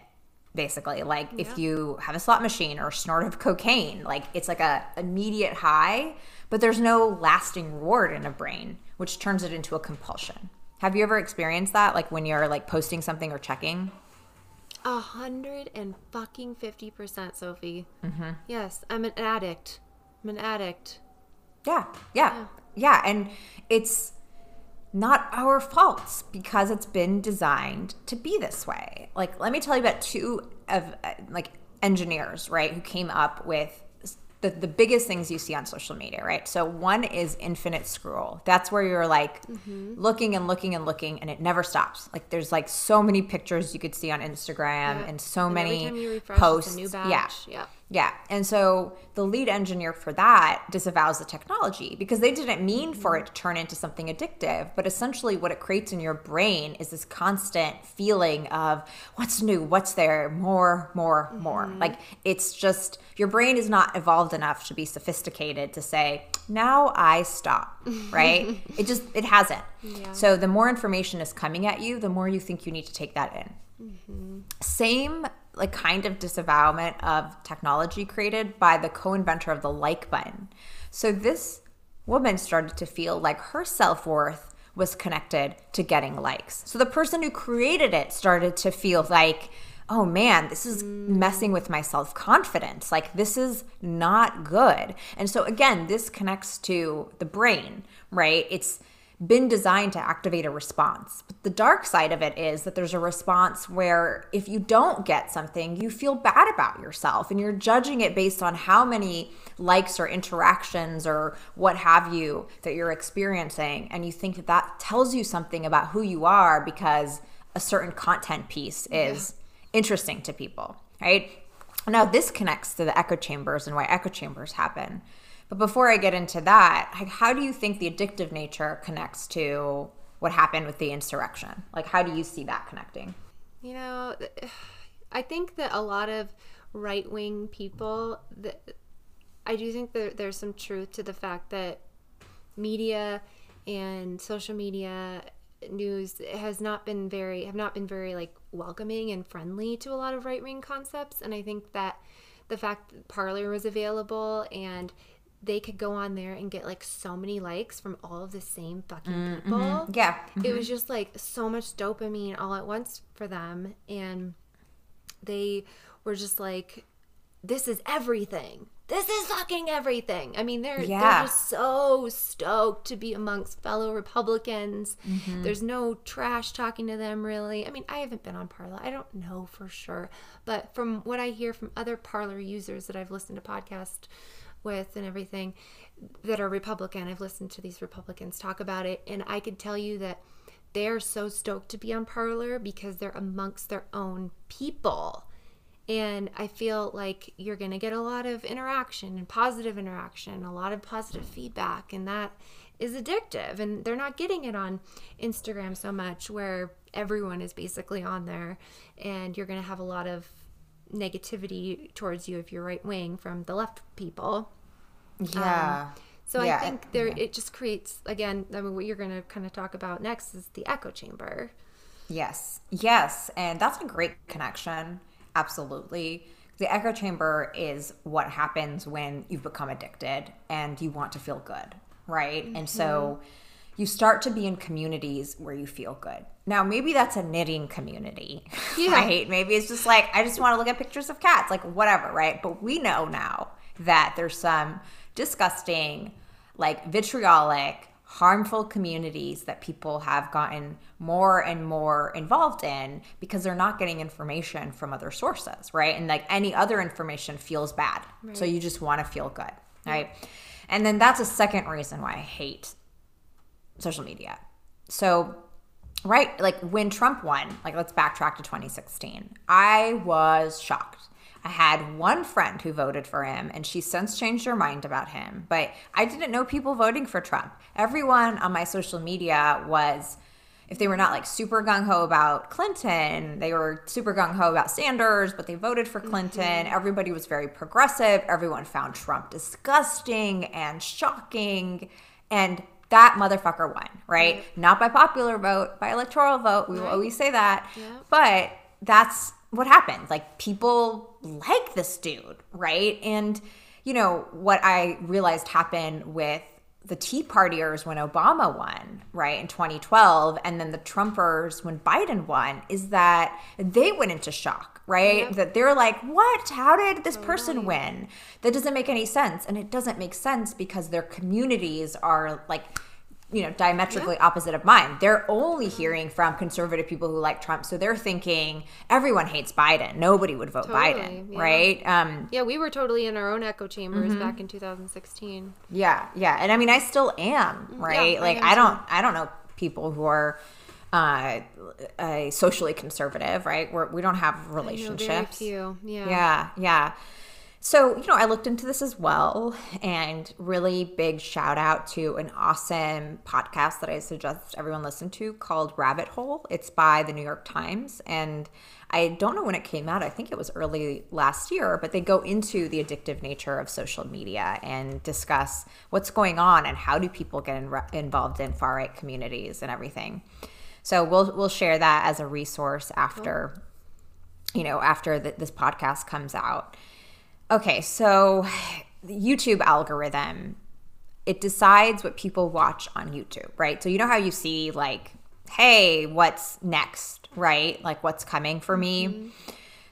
basically like if you have a slot machine or a snort of cocaine like it's like a immediate high but there's no lasting reward in a brain which turns it into a compulsion have you ever experienced that like when you're like posting something or checking A hundred and fucking fifty percent, Sophie. Mm-hmm. Yes, I'm an addict. I'm an addict. Yeah, yeah, yeah. And it's not our faults because it's been designed to be this way. Like, let me tell you about two of uh, like engineers, right, who came up with the, the biggest things you see on social media, right? So one is infinite scroll. That's where you're like mm-hmm. looking and looking and looking and it never stops. Like there's like so many pictures you could see on Instagram Yeah. and so And many every time you refresh, posts. It's a new batch. Yeah. Yeah. Yeah. And so the lead engineer for that disavows the technology because they didn't mean for it to turn into something addictive. But essentially, what it creates in your brain is this constant feeling of what's new, what's there, more, more, more. Mm-hmm. Like it's just your brain is not evolved enough to be sophisticated to say, now I stop, right? it just, it hasn't. So the more information is coming at you, the more you think you need to take that in mm-hmm. same like kind of disavowment of technology created by the co-inventor of the like button. So this woman started to feel like her self-worth was connected to getting likes. So the person who created it started to feel like, oh man, this is messing with my self-confidence. Like this is not good. And so again, this connects to the brain, right? It's been designed to activate a response. But the dark side of it is that there's a response where if you don't get something, you feel bad about yourself and you're judging it based on how many likes or interactions or what have you that you're experiencing. And you think that that tells you something about who you are because a certain content piece is interesting to people, right? Now, this connects to the echo chambers and why echo chambers happen. But before I get into that, how do you think the addictive nature connects to what happened with the insurrection? Like, how do you see that connecting? You know, I think that a lot of right wing people, I do think that there's some truth to the fact that media and social media news has not been very have not been very like welcoming and friendly to a lot of right wing concepts and I think that the fact that Parler was available and they could go on there and get like so many likes from all of the same fucking people Yeah. it was just like so much dopamine all at once for them and they were just like, this is everything. This is fucking everything. I mean, they're Yeah. they're just so stoked to be amongst fellow Republicans. Mm-hmm. There's no trash talking to them really. I mean, I haven't been on Parler. I don't know for sure, but from what I hear from other Parler users that I've listened to podcast with and everything that are Republican, I've listened to these Republicans talk about it, and I could tell you that they're so stoked to be on Parler because they're amongst their own people. And I feel like you're going to get a lot of interaction and positive interaction, a lot of positive feedback, and that is addictive. And they're not getting it on Instagram so much, where everyone is basically on there, and you're going to have a lot of negativity towards you if you're right wing from the left people. Yeah. Um, so Yeah, I think there it just creates again. I mean, what you're going to kind of talk about next is the echo chamber. Yes. Yes. And that's a great connection. Absolutely. The echo chamber is what happens when you've become addicted and you want to feel good, right? And so mm-hmm. You start to be in communities where you feel good. Now, maybe that's a knitting community, Yeah. right? Maybe it's just like, I just want to look at pictures of cats, like whatever, right? But we know now that there's some disgusting, like vitriolic, harmful communities that people have gotten more and more involved in because they're not getting information from other sources, right? And like any other information feels bad. So you just want to feel good, right? And then that's a second reason why I hate social media. So, right, like when Trump won, like let's backtrack to 2016, I was shocked. I had one friend who voted for him, and she's since changed her mind about him. But I didn't know people voting for Trump. Everyone on my social media was, if they were not like super gung ho about Clinton, they were super gung ho about Sanders, but they voted for Clinton. Mm-hmm. Everybody was very progressive. Everyone found Trump disgusting and shocking. And that motherfucker won, right? Not by popular vote, by electoral vote. We will always say that. Yeah. But that's what happened. Like people like this dude, right? And you know what I realized happened with the Tea Partiers when Obama won, right, in 2012, and then the Trumpers when Biden won, is that they went into shock, right? Yep. That they're like, what? How did this person win? That doesn't make any sense. And it doesn't make sense because their communities are like, you know, diametrically opposite of mine. They're only hearing from conservative people who like Trump. So they're thinking everyone hates Biden. Nobody would vote Totally, Biden, yeah. right? Um, Yeah, we were totally in our own echo chambers Mm-hmm. back in 2016. yeah, yeah. And I mean, I still am, right? I like, am I don't, I don't know people who are uh, uh, socially conservative, right? We're, we don't have I know relationships. very few. Yeah. Yeah, yeah. So, you know, I looked into this as well, and really big shout out to an awesome podcast that I suggest everyone listen to called Rabbit Hole. It's by the New York Times, and I don't know when it came out. I think it was early last year, but they go into the addictive nature of social media and discuss what's going on and how do people get in, involved in far right communities and everything. So we'll we'll share that as a resource after you know, after th this podcast comes out. Okay, so the YouTube algorithm, it decides what people watch on YouTube, right? So you know how you see like, hey, what's next, right? Like what's coming for me. Mm-hmm.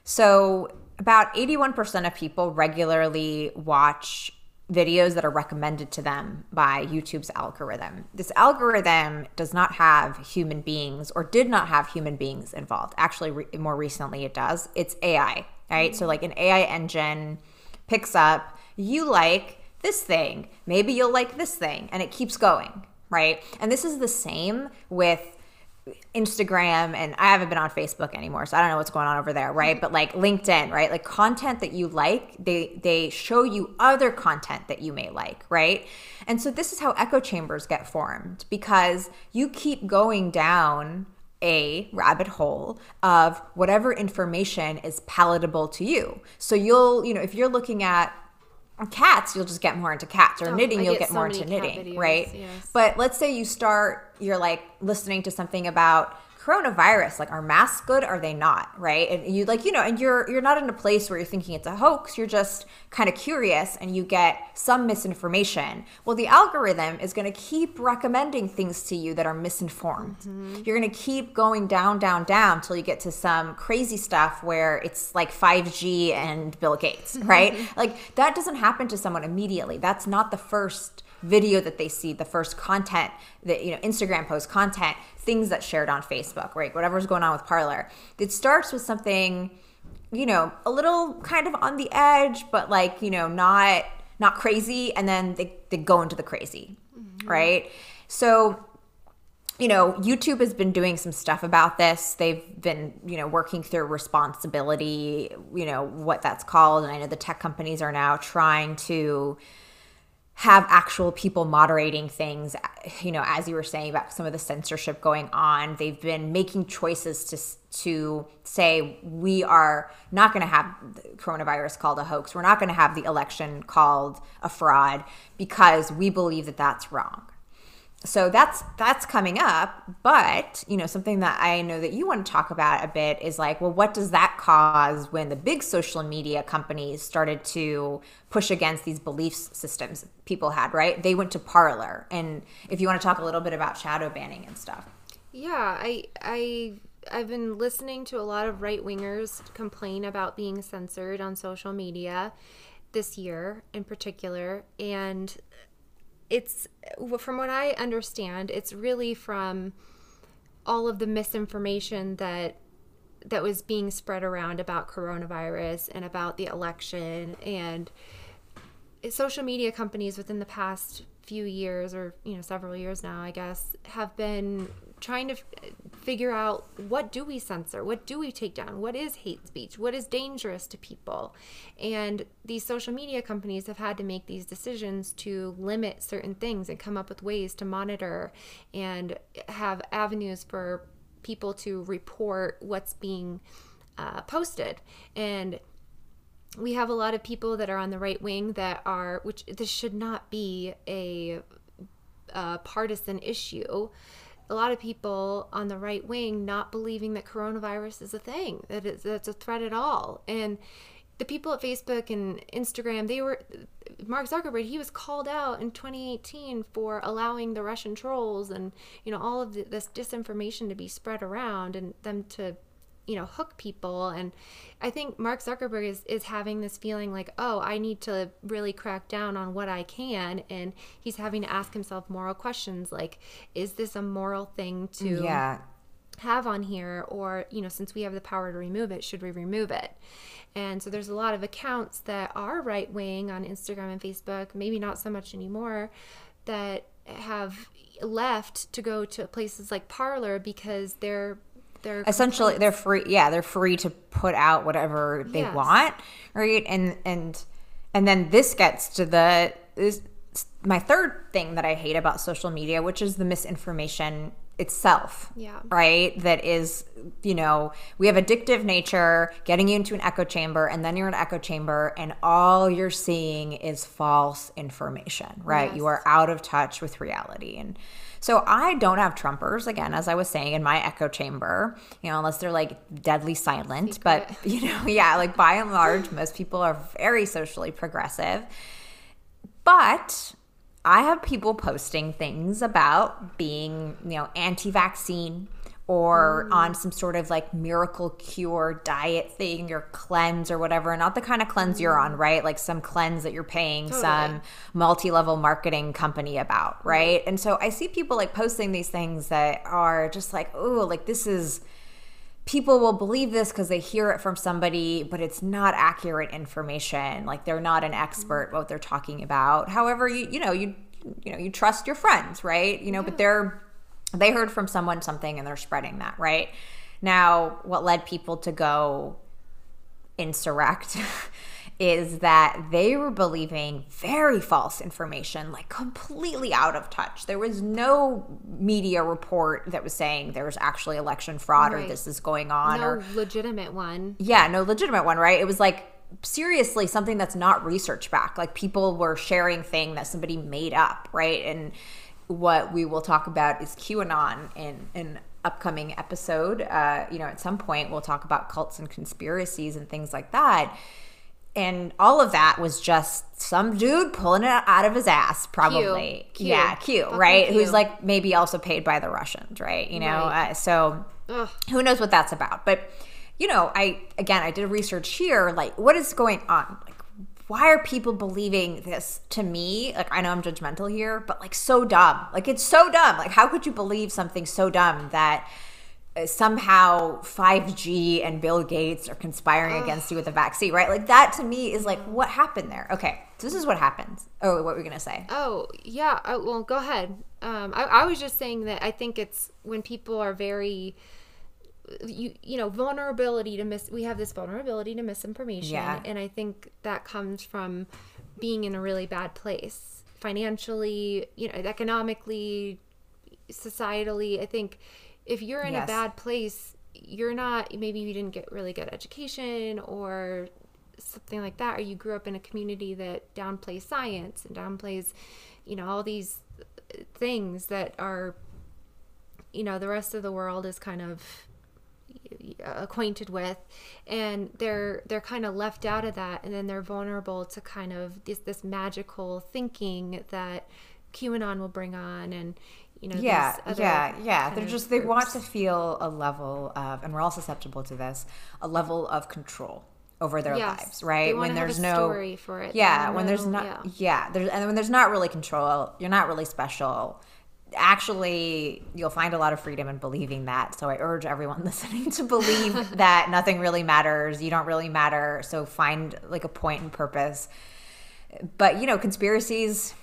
So about 81% of people regularly watch videos that are recommended to them by YouTube's algorithm. This algorithm does not have human beings or did not have human beings involved. Actually, re- more recently it does. It's AI, right? So like an AI engine picks up you like this thing, maybe you'll like this thing, and it keeps going, right? And this is the same with Instagram and I haven't been on Facebook anymore, so I don't know what's going on over there, right? But like LinkedIn, right? Like content that you like, they they show you other content that you may like, right? And so this is how echo chambers get formed because you keep going down a rabbit hole of whatever information is palatable to you. So you'll, you know, if you're looking at cats, you'll just get more into cats, or Oh, knitting, I you'll get get so more into knitting, videos, right? yes. But let's say you start, you're like listening to something about coronavirus like are masks good? Are they not? Right? And you like you know and you're you're not in a place where you're thinking it's a hoax. You're just kind of curious and you get some misinformation. Well the algorithm is going to keep recommending things to you that are misinformed. Mm-hmm. you're going to keep going down down down till you get to some crazy stuff where it's like 5g and bill gates right? Like that doesn't happen to someone immediately. That's not the first video that they see, the first content that, you know, Instagram post content, things that shared on Facebook, right? Whatever's going on with Parler. It starts with something, you know, a little kind of on the edge, but like, you know, not not crazy, and then they, they go into the crazy, mm-hmm. right? So you know, YouTube has been doing some stuff about this. They've been, you know, working through responsibility, you know, what that's called. And I know the tech companies are now trying to have actual people moderating things you know as you were saying about some of the censorship going on. They've been making choices to to say we are not going to have coronavirus called a hoax. We're not going to have the election called a fraud because we believe that that's wrong so that's that's coming up but you know something that i know that you want to talk about a bit is like well what does that cause when the big social media companies started to push against these belief systems people had right they went to Parler and if you want to talk a little bit about shadow banning and stuff yeah i i I've been listening to a lot of right wingers complain about being censored on social media this year in particular. And it's from what I understand, it's really from all of the misinformation that that was being spread around about coronavirus and about the election and social media companies within the past few years or you know several years now i guess have been trying to figure out what do we censor what do we take down what is hate speech what is dangerous to people. And these social media companies have had to make these decisions to limit certain things and come up with ways to monitor and have avenues for people to report what's being uh, posted. And we have a lot of people that are on the right wing that are which this should not be a, a partisan issue a lot of people on the right wing not believing that coronavirus is a thing, that it's, a threat at all. And the people at Facebook and Instagram, they were, Mark Zuckerberg, he was called out in 2018 for allowing the Russian trolls and, you know, all of the, this disinformation to be spread around and them to you know hook people. And i think mark zuckerberg is is having this feeling like oh i need to really crack down on what i can. And he's having to ask himself moral questions like is this a moral thing to mm, yeah. have on here? Or you know since we have the power to remove it should we remove it? And so there's a lot of accounts that are right wing on instagram and facebook maybe not so much anymore that have left to go to places like Parler because they're they're essentially they're free yeah they're free to put out whatever they yes. want right? And and and then this gets to the is my third thing that i hate about social media which is the misinformation itself yeah. right? That is you know we have addictive nature getting you into an echo chamber and then you're in an echo chamber and all you're seeing is false information right? Yes. you are out of touch with reality. And so I don't have Trumpers, again, as I was saying, in my echo chamber, you know, unless they're like deadly silent. Secret. But, you know, yeah, like by and large, most people are very socially progressive. But I have people posting things about being, you know, anti vaccine, or mm. on some sort of like miracle cure diet thing or cleanse or whatever. Not the kind of cleanse you're on, mm. right? Like some cleanse that you're paying totally. some multi level marketing company about, right? And so I see people like posting these things that are just like, oh, like this is people will believe this because they hear it from somebody, but it's not accurate information. Like they're not an expert what they're talking about. However, you you know you you know you trust your friends, right? You know, yeah. but they're they heard from someone something and they're spreading that, right? Now, what led people to go insurrect is that they were believing very false information, like completely out of touch. There was no media report that was saying there was actually election fraud right. or this is going on no or legitimate one. Yeah, no legitimate one, right? It was like seriously something that's not research back. Like people were sharing thing that somebody made up, right? And what we will talk about is QAnon in an upcoming episode, uh, you know, at some point we'll talk about cults and conspiracies and things like that. And all of that was just some dude pulling it out of his ass, probably. Q. Yeah, cute, Fucking right? Q. Who's like maybe also paid by the Russians, right? You know, Right. uh, so Ugh. who knows what that's about but you know i again i did research here like what is going on why are people believing this to me? Like i know i'm judgmental here but like so dumb. Like it's so dumb. Like how could you believe something so dumb that uh, somehow 5g and bill gates are conspiring against you with a vaccine right? Like that to me is like what happened there? Okay so this is what happens oh what were we gonna say? Oh yeah. Oh, well, go ahead. Um, I, I was just saying that I think it's when people are very, you you know, vulnerability to mis. We have this vulnerability to misinformation, Yeah. and I think that comes from being in a really bad place financially, you know, economically, societally. I think if you're in Yes. a bad place, you're not. Maybe you didn't get really good education or something like that, or you grew up in a community that downplays science and downplays, you know, all these things that are, you know, the rest of the world is kind of acquainted with and they're they're kind of left out of that and then they're vulnerable to kind of this this magical thinking that QAnon will bring on and you know yeah other yeah yeah they're just they want to feel a level of and we're all susceptible to this a level of control over their Yes. lives right when there's no story for it. Yeah when there's not yeah. yeah. there's and when there's not really control you're not really special actually you'll find a lot of freedom in believing that so i urge everyone listening to believe that nothing really matters you don't really matter so find like a point and purpose but you know conspiracies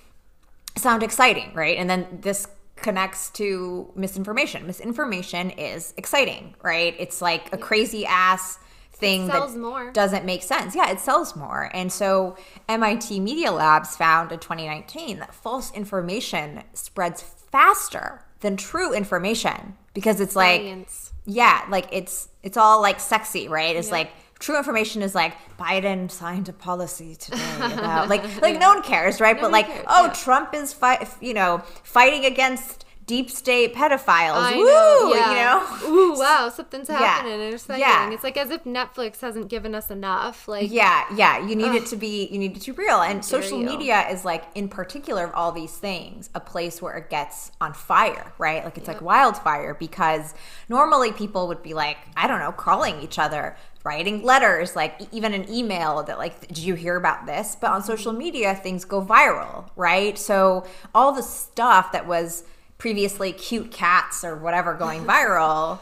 sound exciting, right? And then this connects to misinformation. Misinformation is exciting, right? It's like a crazy ass thing sells that more. doesn't make sense. Yeah, it sells more. And so MIT Media Labs found in 2019 that false information spreads faster than true information because it's like Science. yeah, like it's it's all like sexy, right? It's like true information is like Biden signed a policy today about like like no one cares, right? but like cares, oh, yeah. Trump is fight you know fighting against deep state pedophiles. I Woo, know, yeah. you know. Ooh, wow, something's Yeah. happening. It's exciting. Yeah. It's like as if Netflix hasn't given us enough. Like, Yeah, yeah. You need it to be you need it to be real. And social you. media is like in particular of all these things, a place where it gets on fire, right? Like it's like wildfire because normally people would be like, I don't know, calling each other, writing letters, like even an email that like, did you hear about this? But on mm-hmm. social media, things go viral, right? So all the stuff that was previously cute cats or whatever going viral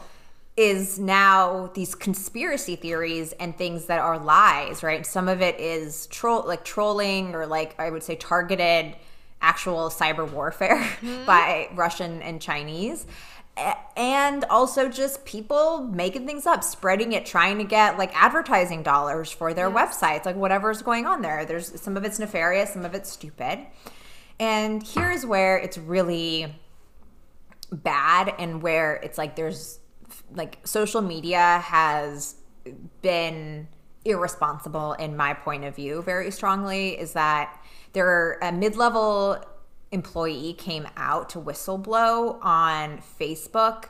is now these conspiracy theories and things that are lies, right? Some of it is troll like trolling or like I would say targeted actual cyber warfare mm-hmm. by Russian and Chinese. And also just people making things up, spreading it, trying to get like advertising dollars for their websites, like whatever's going on there. There's some of it's nefarious, some of it's stupid. And here's where it's really bad and where it's like there's like social media has been irresponsible in my point of view very strongly is that there a mid-level employee came out to whistleblow on Facebook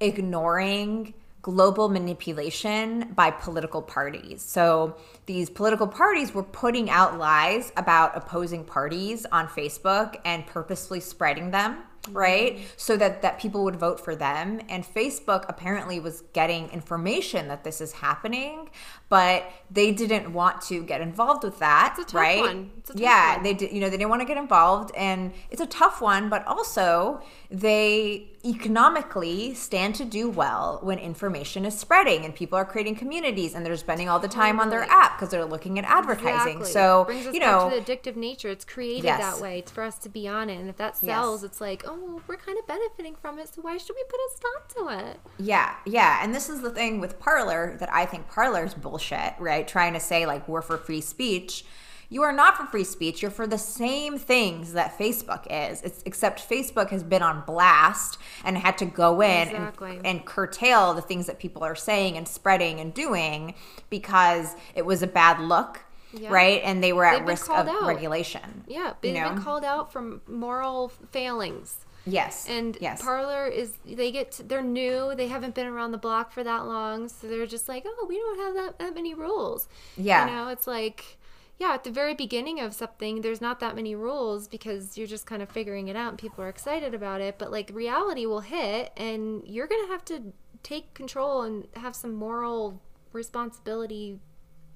ignoring global manipulation by political parties. So these political parties were putting out lies about opposing parties on Facebook and purposefully spreading them, right? Mm-hmm. So that that people would vote for them and Facebook apparently was getting information that this is happening, but they didn't want to get involved with that, It's a tough right? one. It's a tough yeah, one. they did, you know, they didn't want to get involved and it's a tough one, but also they economically stand to do well when information is spreading and people are creating communities and they're spending all the time on their app because they're looking at advertising. Exactly. So, you know, the addictive nature. It's created Yes. that way. It's for us to be on it, and if that Yes. sells, it's like, oh, well, we're kind of benefiting from it. So why should we put a stop to it? Yeah, yeah. And this is the thing with Parler that I think Parler's bullshit, right? Trying to say, like, we're for free speech. You are not for free speech. You're for the same things that Facebook is. It's, except Facebook has been on blast and had to go in Exactly. and, and curtail the things that people are saying and spreading and doing because it was a bad look, Yeah. right? And they were at risk of out. regulation. Yeah, they've been know? called out from moral failings. Yes. And yes. Parler is they get to, they're new. They haven't been around the block for that long, so they're just like, oh, we don't have that, that many rules. Yeah. You know, it's like, yeah, at the very beginning of something, there's not that many rules because you're just kind of figuring it out and people are excited about it. But like reality will hit, and you're gonna have to take control and have some moral responsibility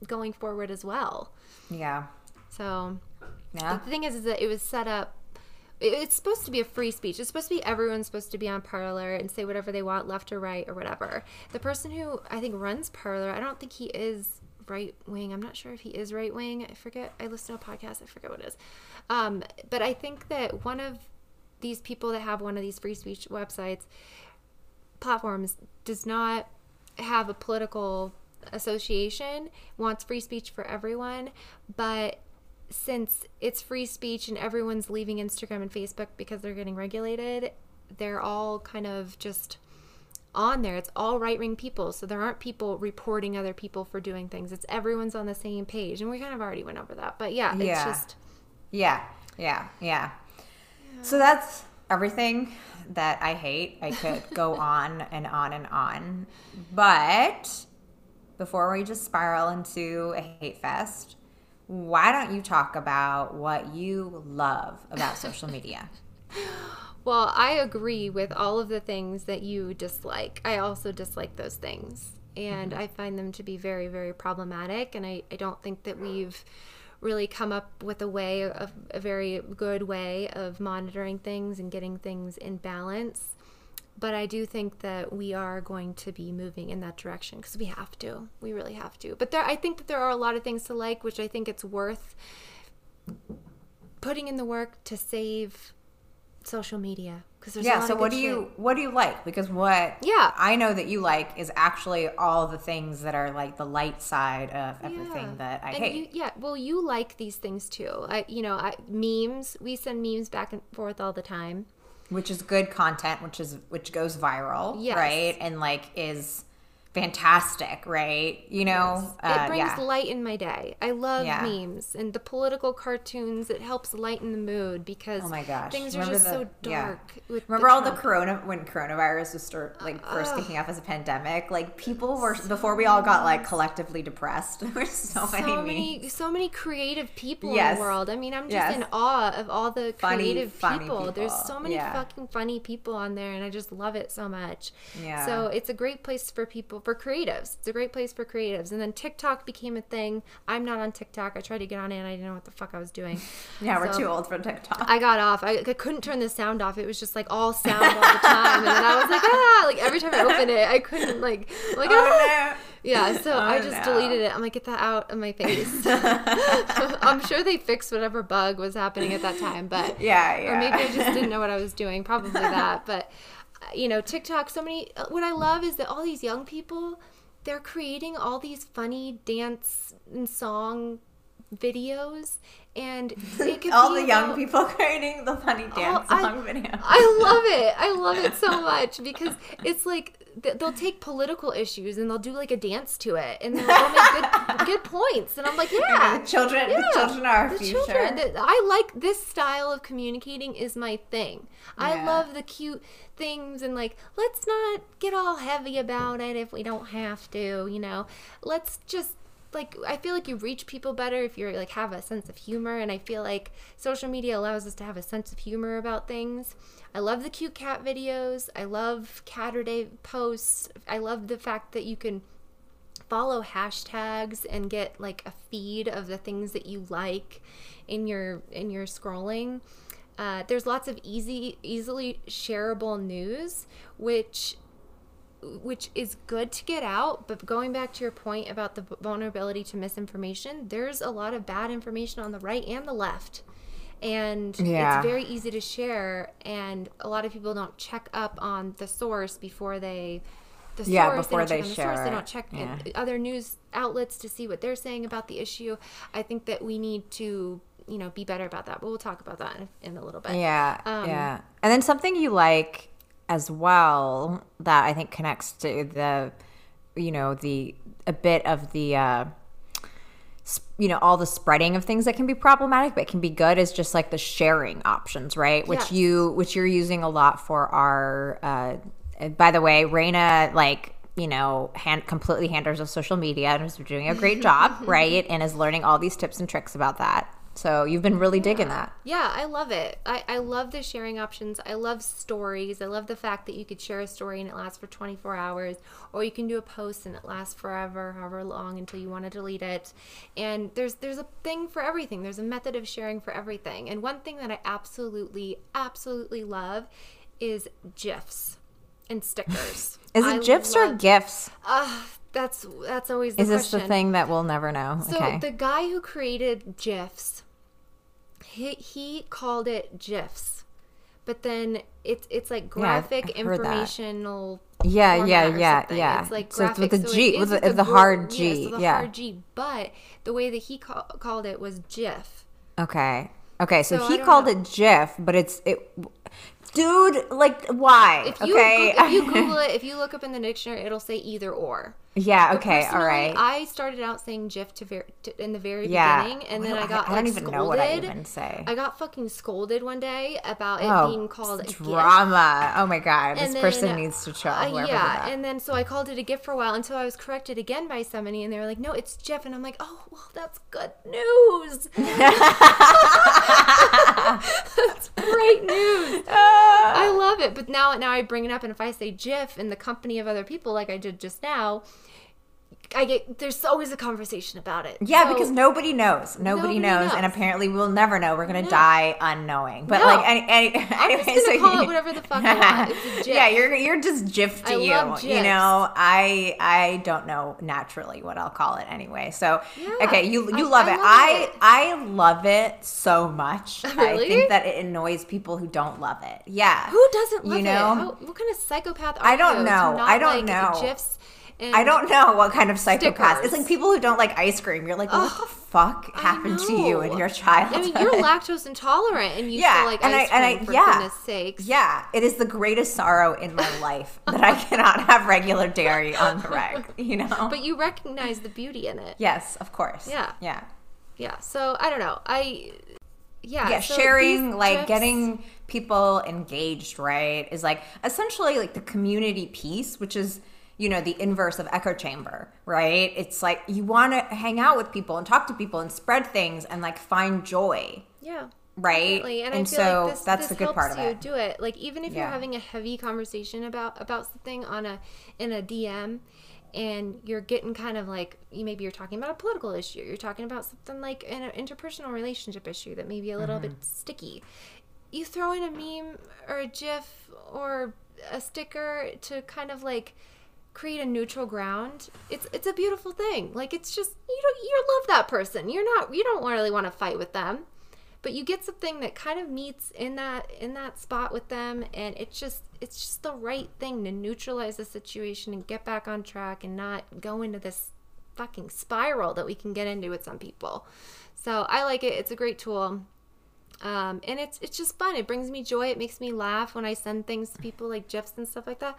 going forward as well. yeah. So Yeah. the thing is, is that it was set up. It's supposed to be a free speech. It's supposed to be everyone's supposed to be on Parler and say whatever they want, left or right or whatever. The person who I think runs Parler, I don't think he is right wing. I'm not sure if he is right wing. I forget. I listen to a podcast. I forget what it is. Um, but I think that one of these people that have one of these free speech websites platforms does not have a political association, wants free speech for everyone, but since it's free speech and everyone's leaving Instagram and Facebook because they're getting regulated, they're all kind of just on there. It's all right wing people. So there aren't people reporting other people for doing things. It's everyone's on the same page. And we kind of already went over that. But yeah, it's Yeah. just Yeah, yeah, yeah. So that's everything that I hate. I could go on and on and on. But before we just spiral into a hate fest, why don't you talk about what you love about social media? Well, I agree with all of the things that you dislike. I also dislike those things. And mm-hmm. I find them to be very, very problematic. And I, I don't think that we've really come up with a way of a very good way of monitoring things and getting things in balance. But I do think that we are going to be moving in that direction because we have to. We really have to. But there, I think that there are a lot of things to like, which I think it's worth putting in the work to save social media because there's a yeah so what do you shit. what do you like because what Yeah. i know that you like is actually all the things that are like the light side of everything Yeah. that i And hate You, yeah, well, you like these things too. I, you know, I, memes. We send memes back and forth all the time. Which is good content which is which goes viral Yes. right and like is fantastic right you know it Uh, brings yeah. light in my day. I love Yeah. memes and the political cartoons. It helps lighten the mood because Oh my gosh. things are just the- so yeah. dark. With Remember all the corona when coronavirus was start like first kicking off as a pandemic? Like people were before we all got like collectively depressed. There were so, so many, many, so many creative people in the world. I mean, I'm just Yes. in awe of all the Funny, creative funny people. There's so many Yeah. fucking funny people on there, and I just love it so much. Yeah. So it's a great place for people, for creatives. It's a great place for creatives. And then TikTok became a thing. I'm not on TikTok. I tried to get on it, and I didn't know what the fuck I was doing. Yeah, we're too old for TikTok. I got off. I, I couldn't turn the sound off. It was just like all sound all the time, and then I was like, ah, like every time I open it, I couldn't like, I'm like ah. oh no. Yeah, so I Oh, just no. deleted it. I'm like, get that out of my face. I'm sure they fixed whatever bug was happening at that time, but Yeah, yeah. or maybe I just didn't know what I was doing. Probably that, but you know, TikTok. So many. uh, What I love is that all these young people, they're creating all these funny dance and song videos, and all the young about- people creating the funny oh, dance I- song video. I love it. I love it so much because it's like they'll take political issues and they'll do like a dance to it, and they'll, make good, good points. And I'm like, yeah, the children, the children are our the future. children. The- I like this style of communicating is my thing. I love the cute things and like let's not get all heavy about it if we don't have to. You know, let's just like I feel like you reach people better if you're like have a sense of humor and I feel like social media allows us to have a sense of humor about things. I love the cute cat videos. I love Caturday posts. I love the fact that you can follow hashtags and get like a feed of the things that you like in your in your scrolling. Uh, there's lots of easy easily shareable news which which is good to get out but going back to your point about the vulnerability to misinformation there's a lot of bad information on the right and the left and Yeah. it's very easy to share and a lot of people don't check up on the source before they the source, Yeah, before don't they check on the share source, they don't check Yeah. other news outlets to see what they're saying about the issue i think that we need to you know be better about that but we'll talk about that in, in a little bit Yeah, Um, yeah. And then something you like as well that I think connects to the, you know, the a bit of the uh, you know all the spreading of things that can be problematic but can be good is just like the sharing options right? Which Yes. you which you're using a lot for our uh by the way Raina like you know hand completely handles of social media and is doing a great job right? And is learning all these tips and tricks about that so you've been really digging that Yeah, I love it. I, I love the sharing options. I love stories. I love the fact that you could share a story and it lasts for 24 hours, or you can do a post and it lasts forever, however long until you want to delete it. And there's there's a thing for everything. There's a method of sharing for everything. And one thing that I absolutely absolutely love is gifs and stickers. is I it gifs or gifs Uh, that's that's always the is this the thing that we'll never know So okay the guy who created GIFs, he, he called it GIFs, but then it's it's like graphic that. informational. yeah yeah yeah yeah It's like so it's with the so g it with the, the hard yeah, g so the yeah hard G. But the way that he ca- called it was GIF. Okay. Okay, so, So he called know. it GIF, but it's it. Dude, like why? If you okay. go- if you Google it, if you look up in the dictionary, it'll say either or. Yeah. Okay. All right. I started out saying GIF to, ver- to in the very yeah. beginning, and Well, then I got I don't like, even scolded. know what I even say. I got fucking scolded one day about it oh, being called drama. Oh my god, this And person needs to chill. Uh, yeah, and then so I called it a gift for a while until I was corrected again by somebody, and they were like, "No, it's Jeff," and I'm like, "Oh, well, that's good news. that's great news. I love it." But now, now I bring it up, and if I say GIF in the company of other people, like I did just now, I get there's always a conversation about it. yeah, So- because nobody knows. Nobody, Nobody knows, and apparently we'll never know. We're gonna No. die unknowing. But No. like, any, any, I'm anyway, just gonna so call you- it whatever the fuck I want. It's a GIF. Yeah, you're you're just GIF to I you. You know, I I don't know naturally what I'll call it anyway. So Yeah, okay, you you I- love I it. love I it. I love it so much. I think that it annoys people who don't love it. Yeah. Who doesn't love You it? know? How, what kind of psychopath are I don't know. I don't like know. GIFs I don't know what kind of psychopath. It's like people who don't like ice cream. You're like, what the fuck happened to you in your childhood? I mean, you're lactose intolerant, and you Yeah, still like and I- ice and I- cream for yeah. goodness sakes. Yeah, it is the greatest sorrow in my life that I cannot have regular dairy on the reg. You know. But you recognize the beauty in it. yes, of course. Yeah. Yeah. Yeah. So I don't know. I yeah. yeah so sharing like getting people engaged right is like essentially like the community piece which is you know the inverse of echo chamber right it's like you want to hang out with people and talk to people and spread things and like find joy Yeah. right Definitely. And, and I feel so like this, that's this the good helps part of you it do it. Like even if you're having a heavy conversation about about something on a in a DM and you're getting kind of like you maybe you're talking about a political issue, you're talking about something like an interpersonal relationship issue that may be a little Mm-hmm. bit sticky. You throw in a meme or a gif or a sticker to kind of like create a neutral ground it's it's a beautiful thing like it's just you don't you love that person you're not you don't really want to fight with them but you get something that kind of meets in that in that spot with them and it's just it's just the right thing to neutralize the situation and get back on track and not go into this fucking spiral that we can get into with some people so i like it it's a great tool um, and it's it's just fun. It brings me joy. It makes me laugh when I send things to people like gifs and stuff like that.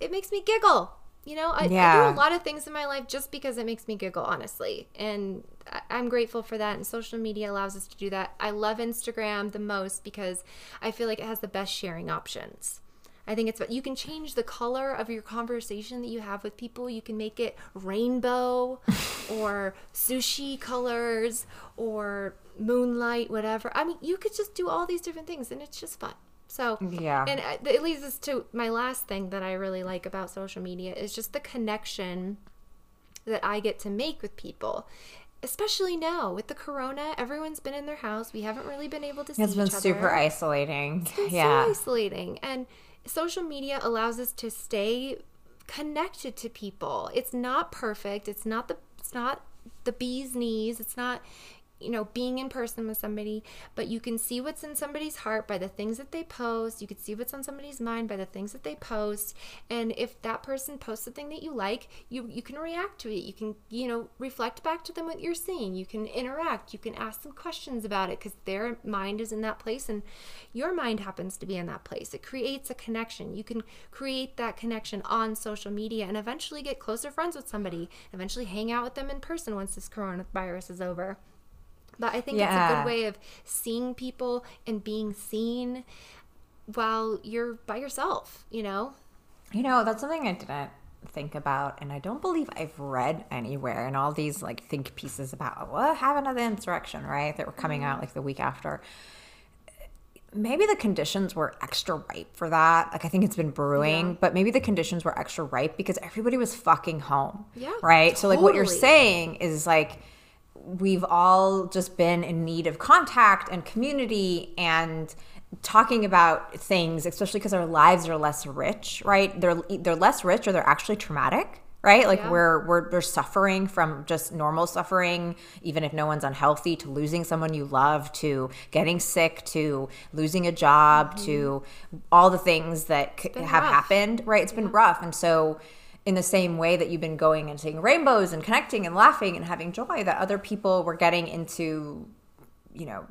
It makes me giggle. You know, I, I do a lot of things in my life just because it makes me giggle, honestly. And I'm grateful for that. And social media allows us to do that. I love Instagram the most because I feel like it has the best sharing options. I think it's you can change the color of your conversation that you have with people. You can make it rainbow or sushi colors or moonlight, whatever. I mean, you could just do all these different things and it's just fun. So, Yeah. And uh, it leads us to my last thing that I really like about social media is just the connection that I get to make with people. Especially now with the corona, everyone's been in their house. We haven't really been able to see it's been each other. super isolating. It's yeah so isolating. And social media allows us to stay connected to people. It's not perfect. It's not the it's not the bee's knees. It's not you know, being in person with somebody, but you can see what's in somebody's heart by the things that they post. You can see what's on somebody's mind by the things that they post. And if that person posts a thing that you like, you you can react to it. You can, you know, reflect back to them what you're seeing. You can interact. You can ask them questions about it because their mind is in that place and your mind happens to be in that place. It creates a connection. You can create that connection on social media and eventually get closer friends with somebody, eventually hang out with them in person once this coronavirus is over. But I think it's a good way of seeing people and being seen while you're by yourself, you know? You know, that's something I didn't think about, and I don't believe I've read anywhere in all these like think pieces about what happened to the insurrection, right? That were coming out mm-hmm. like the week after. Maybe the conditions were extra ripe for that. Like I think it's been brewing, Yeah. but maybe the conditions were extra ripe because everybody was fucking home. Yeah, Right? So like what you're saying is like we've all just been in need of contact and community and talking about things especially because our lives are less rich right? They're they're less rich or they're actually traumatic right? Like Yeah. we're, we're we're suffering from just normal suffering even if no one's unhealthy to losing someone you love to getting sick to losing a job to mm-hmm. all the things that c- have rough. happened right? It's been rough. And so in the same way that you've been going and seeing rainbows and connecting and laughing and having joy that other people were getting into you know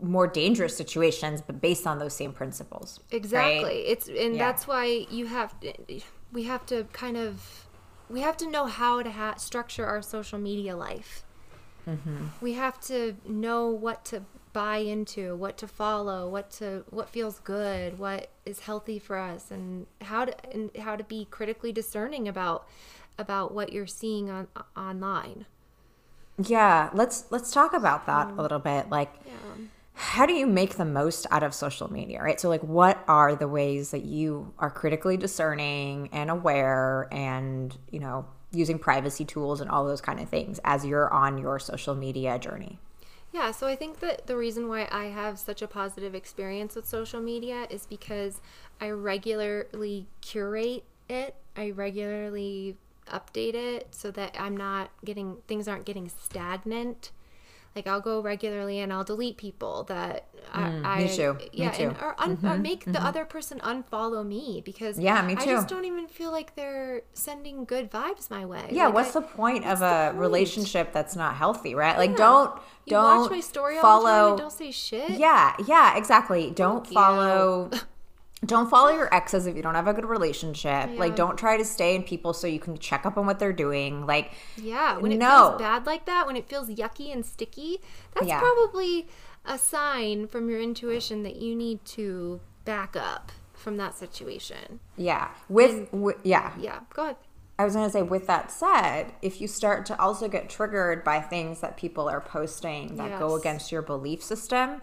more dangerous situations but based on those same principles right? Exactly. It's and Yeah. that's why you have we have to kind of we have to know how to ha- structure our social media life. Mm-hmm. We have to know what to buy into, what to follow, what to what feels good, what is healthy for us, and how to and how to be critically discerning about about what you're seeing on online. yeah let's let's talk about that Mm. a little bit like Yeah. how do you make the most out of social media right so like what are the ways that you are critically discerning and aware and you know using privacy tools and all those kind of things as you're on your social media journey Yeah, so I think that the reason why I have such a positive experience with social media is because I regularly curate it. I regularly update it so that I'm not getting things aren't getting stagnant. Like I'll go regularly and I'll delete people that I, I Mm, me too. Me yeah, and too. Mm-hmm, or, un, or make the other person unfollow me because Yeah, me too. I just don't even feel like they're sending good vibes my way. yeah Like, what's I- the point of the a point? relationship that's not healthy right like Yeah. don't You don't watch my story follow and don't say shit. yeah yeah exactly don't Thank follow don't follow your exes if you don't have a good relationship Yeah. like don't try to stay in people so you can check up on what they're doing like Yeah, when it No. feels bad like that, when it feels yucky and sticky, that's Yeah. probably a sign from your intuition that you need to back up from that situation. yeah with, with yeah Yeah, go ahead. I was going to say, with that said, if you start to also get triggered by things that people are posting that go against your belief system,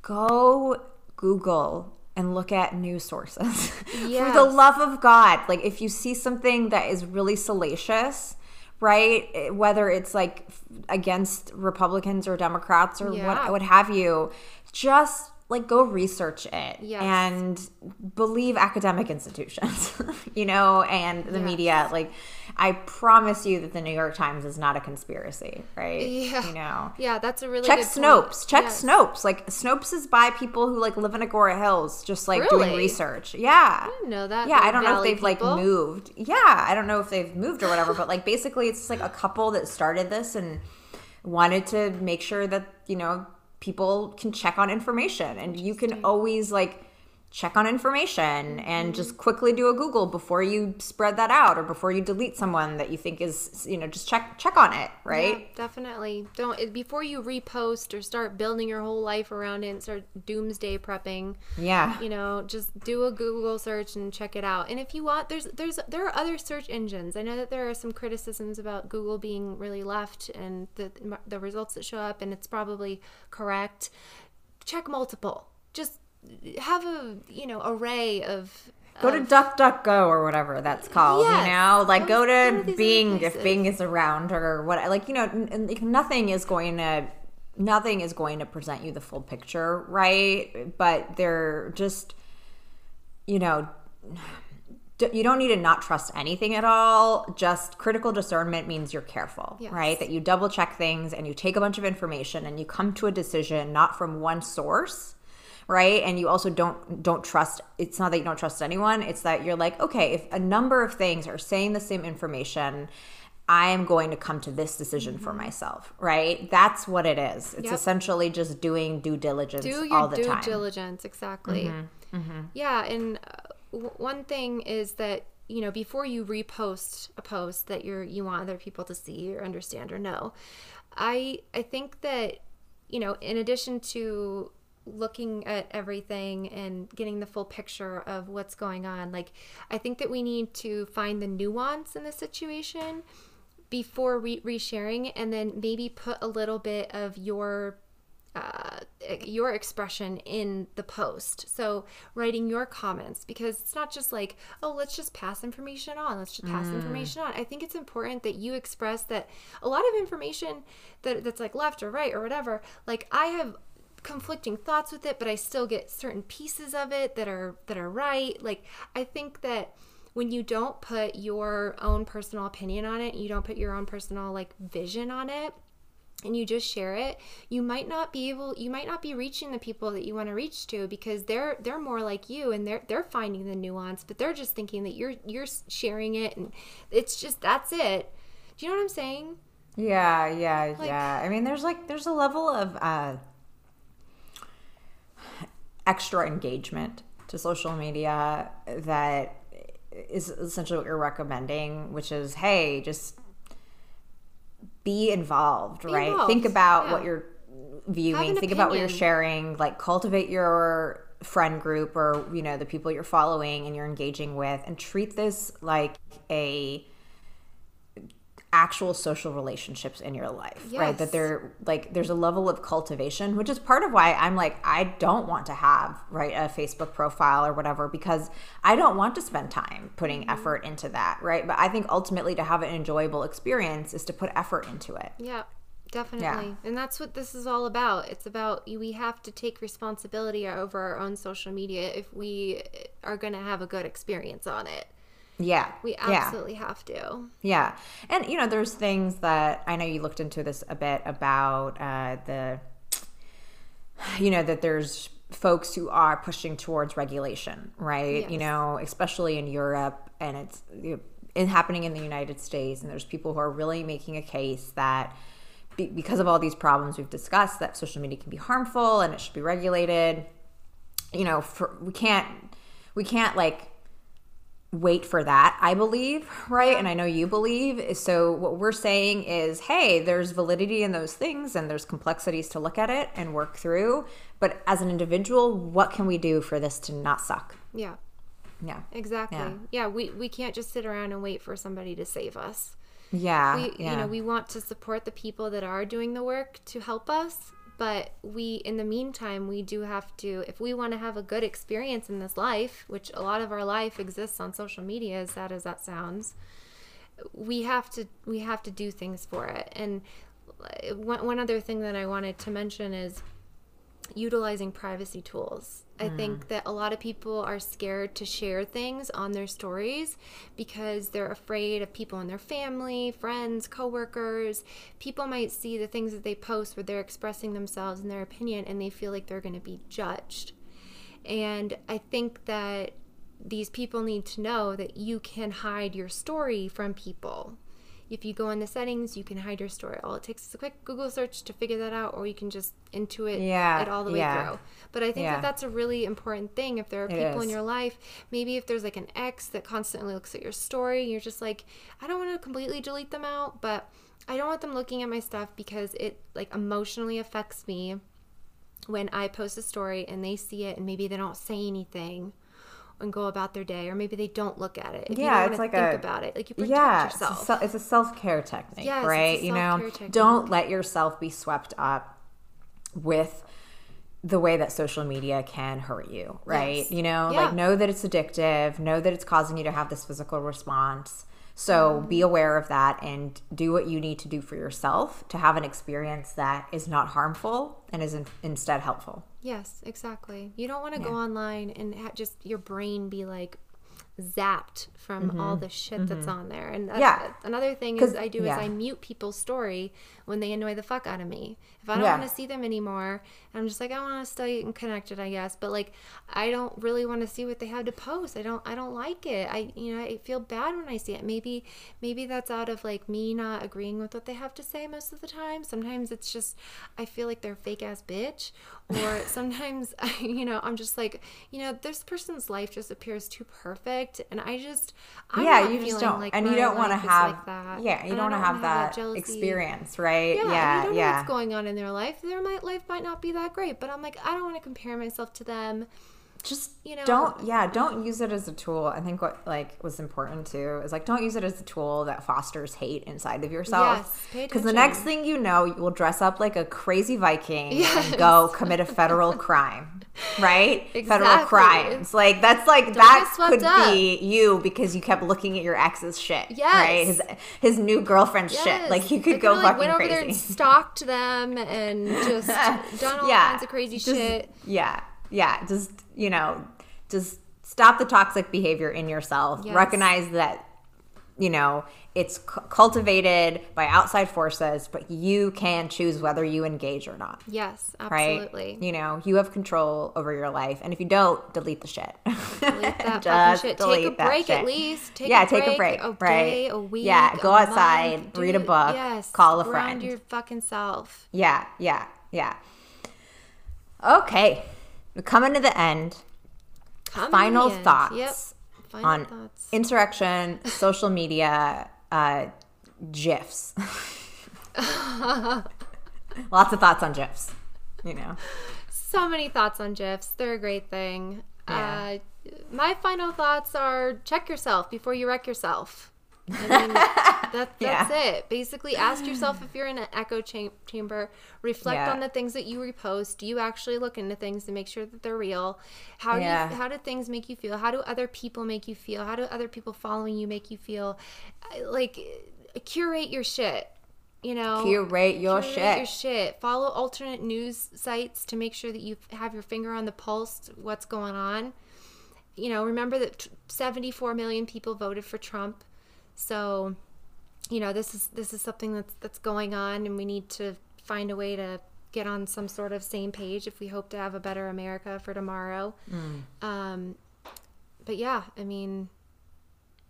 go Google and look at news sources. For the love of God, like if you see something that is really salacious, right? eh, Whether it's like against Republicans or Democrats or Yeah. what, what have you, just like go research it Yes. and believe academic institutions, you know, and the Yes. media. Like, I promise you that the New York Times is not a conspiracy, right? Yeah. You know, Yeah, that's a really check good Snopes. point. Check Yes. Snopes. Like Snopes is by people who like live in Agoura Hills, just like doing research. Yeah. I didn't know that. Yeah, I don't know if they've like moved. Yeah, I don't know if they've moved or whatever, but like basically it's just like a couple that started this and wanted to make sure that, you know, people can check on information and you can always like check on information and Mm-hmm. just quickly do a google before you spread that out or before you delete someone that you think is you know just check check on it right Yeah, definitely. Don't before you repost or start building your whole life around it and start doomsday prepping. yeah you know just do a google search and check it out and if you want there's there's there are other search engines i know that there are some criticisms about google being really left and the the results that show up and it's probably correct check multiple just have a you know array of go to DuckDuckGo or whatever that's called. Yes. You know, like Go to- go to Bing if. Bing is around or what. Like you know, nothing is going to nothing is going to present you the full picture, right? But they're just you know you don't need to not trust anything at all. Just critical discernment means you're careful, Yes. right? That you double check things and you take a bunch of information and you come to a decision not from one source, right? And you also don't don't trust it's not that you don't trust anyone, it's that you're like, okay, if a number of things are saying the same information, I am going to come to this decision for myself, right? That's what it is. It's Mm-hmm. Yep. essentially just doing due diligence do all your the due time. diligence exactly yeah and uh, w- one thing is that you know before you repost a post that you're you want other people to see or understand or know i i think that you know in addition to looking at everything and getting the full picture of what's going on like i think that we need to find the nuance in the situation before re- resharing and then maybe put a little bit of your uh, your expression in the post. So writing your comments because it's not just like, oh, let's just pass information on. Let's just pass information on. I think it's important that you express that a lot of information that that's like left or right or whatever. Like I have conflicting thoughts with it, but I still get certain pieces of it that are that are right. Like I think that when you don't put your own personal opinion on it, you don't put your own personal like vision on it, and you just share it you might not be able you might not be reaching the people that you want to reach to because they're they're more like you and they're they're finding the nuance but they're just thinking that you're you're sharing it and it's just that's it do you know what i'm saying Yeah, yeah, yeah. I mean, there's like there's a level of uh, extra engagement to social media that is essentially what you're recommending, which is, hey, just be involved, right? involved, Think about yeah. what you're viewing. Think about what you're sharing. Like cultivate your friend group or you know the people you're following and you're engaging with, and treat this like a actual social relationships in your life right? That Yes. they're like there's a level of cultivation which is part of why i'm like i don't want to have right a facebook profile or whatever because i don't want to spend time putting Mm-hmm. effort into that right? But i think ultimately to have an enjoyable experience is to put effort into it. Yeah definitely. And that's what this is all about. It's about we have to take responsibility over our own social media if we are going to have a good experience on it yeah we yeah absolutely have to Yeah. And, you know, there's things that I know you looked into this a bit about uh, the, you know, that there's folks who are pushing towards regulation, right? You know, especially in Europe and it's you know, happening in the United States. And there's people who are really making a case that be, because of all these problems we've discussed, that social media can be harmful and it should be regulated. You know, for, we can't, we can't like, wait for that i believe right? And i know you believe. So what we're saying is hey there's validity in those things and there's complexities to look at it and work through. But as an individual what can we do for this to not suck? Yeah. Yeah. Exactly. Yeah. yeah, we we can't just sit around and wait for somebody to save us. Yeah we yeah you know we want to support the people that are doing the work to help us but we in the meantime we do have to if we want to have a good experience in this life which a lot of our life exists on social media as sad as that sounds we have to we have to do things for it and uh, one, one other thing that i wanted to mention is utilizing privacy tools. I mm. think that a lot of people are scared to share things on their stories because they're afraid of people in their family, friends, coworkers. People might see the things that they post where they're expressing themselves and their opinion and they feel like they're going to be judged. And I think that these people need to know that you can hide your story from people. If you go in the settings, you can hide your story. All it takes is a quick Google search to figure that out, or you can just intuit Yeah, it all the way yeah. through. But I think Yeah. that that's a really important thing. If there are people in your life, maybe if there's like an ex that constantly looks at your story, you're just like, I don't want to completely delete them out, but I don't want them looking at my stuff because it like emotionally affects me when I post a story and they see it and maybe they don't say anything and go about their day, or maybe they don't look at it. If Yeah, you it's like think a- about it. Like you protect yeah it's a, yourself. se- it's a self-care technique Yes, right you know technique. don't let yourself be swept up with the way that social media can hurt you right Yes. you know Yeah. like know that it's addictive know that it's causing you to have this physical response so mm-hmm. be aware of that and do what you need to do for yourself to have an experience that is not harmful and is in- instead helpful Yes, exactly. You don't want to go online and ha- just your brain be like, zapped from all the shit that's on there. And that's, Mm-hmm. Yeah. another thing is I do yeah. is I mute people's story when they annoy the fuck out of me. If I don't Yeah. want to see them anymore, I'm just like I want to stay connected, I guess. But like I don't really want to see what they have to post. I don't I don't like it. I you know I feel bad when I see it. Maybe maybe that's out of like me not agreeing with what they have to say most of the time. Sometimes it's just I feel like they're fake ass bitch, or sometimes I, you know I'm just like you know this person's life just appears too perfect, and I just I'm yeah, not you just don't, like and you don't want to have, like that. yeah, you And don't want to have wanna that, experience, right? Yeah, Yeah, yeah, you don't know what's going on in their life. Their life might not be that great, but I'm like, I don't want to compare myself to them. Just You know- don't, yeah, mm-hmm. don't use it as a tool. I think what like was important too is like don't use it as a tool that fosters hate inside of yourself. Yes, Because the next thing you know, you will dress up like a crazy Viking Yes. and go commit a federal crime, right? Federal crimes, like that's like get that could up. be you because you kept looking at your ex's shit, Yes. right? His his new girlfriend's shit, like you could go fucking went over there crazy. and stalked them and just done all kinds of crazy just- shit. Yeah, yeah. Just you know, just stop the toxic behavior in yourself. Yes. Recognize that you know it's cu- cultivated by outside forces, but you can choose whether you engage or not. Yes, Right? absolutely. You know, you have control over your life, and if you don't, delete the shit. Delete that Just shit. Take a break at least. Take yeah, a break, take a break. A right? day, a week. Yeah, go outside, month. read a book, Yes. call a friend. your fucking self. Yeah, yeah, yeah. Okay, we're coming to the end. Come Final in. thoughts Yep. Final on thoughts. insurrection, social media, uh, GIFs. Lots of thoughts on GIFs. You know, so many thoughts on GIFs. They're a great thing. Yeah. Uh, my final thoughts are check yourself before you wreck yourself. I mean, that, that's Yeah. it. Basically, ask yourself if you're in an echo cham- chamber. Reflect Yeah. on the things that you repost. Do you actually look into things to make sure that they're real? How do you, how do things make you feel? How do other people make you feel? How do other people following you make you feel? Like, curate your shit. You know, curate your curate shit. your shit. Follow alternate news sites to make sure that you have your finger on the pulse. What's going on? You know, remember that t- 74 million people voted for Trump. So, you know, this is this is something that's that's going on, and we need to find a way to get on some sort of same page if we hope to have a better America for tomorrow. Mm. Um, but yeah, I mean,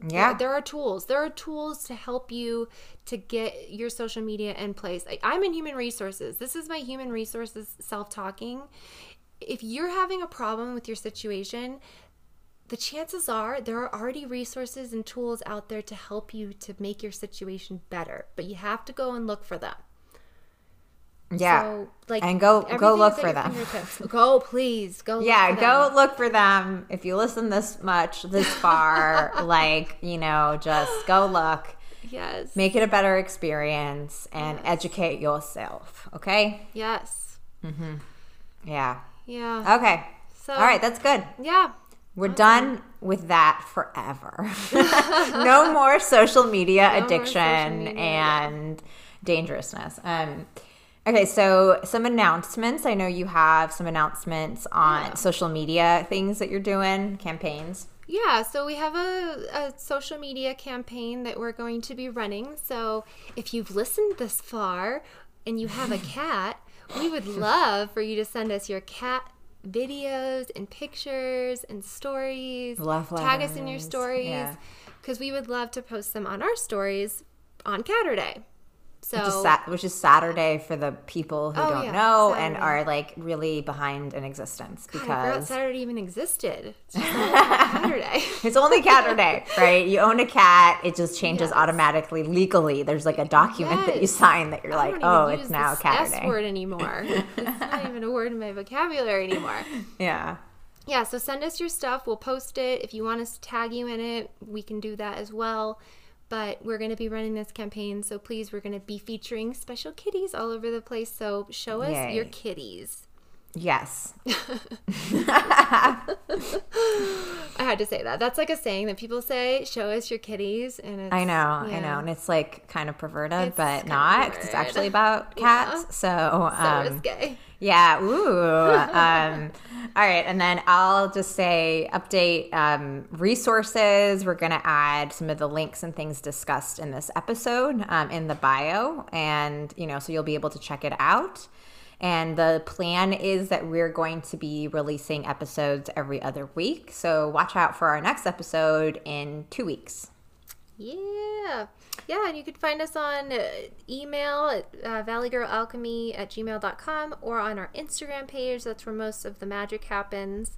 yeah, there are tools. There are tools to help you to get your social media in place. Like, I'm in human resources. This is my human resources self talking. If you're having a problem with your situation, the chances are there are already resources and tools out there to help you to make your situation better, but you have to go and look for them. yeah. So, like, And go- go look for them. Go, please. Go. look yeah, for go them. look for them. If you listen this much, this far, like, you know, just go look. Yes. Make it a better experience and educate yourself. Okay? yes. Mhm. Yeah. Yeah. Okay. So, All right, that's good. Yeah. We're done with that forever. no more social media more addiction social media, and dangerousness. Um, okay, so some announcements. I know you have some announcements on Yeah. social media things that you're doing, campaigns. Yeah, so we have a, a social media campaign that we're going to be running. So if you've listened this far and you have a cat, we would love for you to send us your cat videos and pictures and stories. Love Tag us in your stories yeah. because we would love to post them on our stories on Caturday. So Which is, sat- which is Saturday for the people who Oh, don't yeah, know and are like really behind in existence God, because Saturday even existed. It's Saturday. It's only Caturday, right? You own a cat, it just changes Yes. automatically legally. There's like a document that you sign that you're I like, oh, it's now this S word anymore. it's not even a word in my vocabulary anymore. Yeah. Yeah, so send us your stuff. We'll post it. If you want us to tag you in it, we can do that as well. But we're going to be running this campaign, so please, we're going to be featuring special kitties all over the place. So show us Yay. your kitties. Yes. I had to say that. That's like a saying that people say, "Show us your kitties," and it's, I know, I know, and it's like kind of perverted, It's but not of not 'cause it's actually about cats. So, so um, risque. Yeah. Ooh. um, all right. And then I'll just say update um, resources. We're going to add some of the links and things discussed in this episode um, in the bio. And, you know, so you'll be able to check it out. And the plan is that we're going to be releasing episodes every other week. So watch out for our next episode in two weeks. Yeah. Yeah, and you can find us on uh, email at uh, valleygirlalchemy at gmail.com or on our Instagram page. That's where most of the magic happens.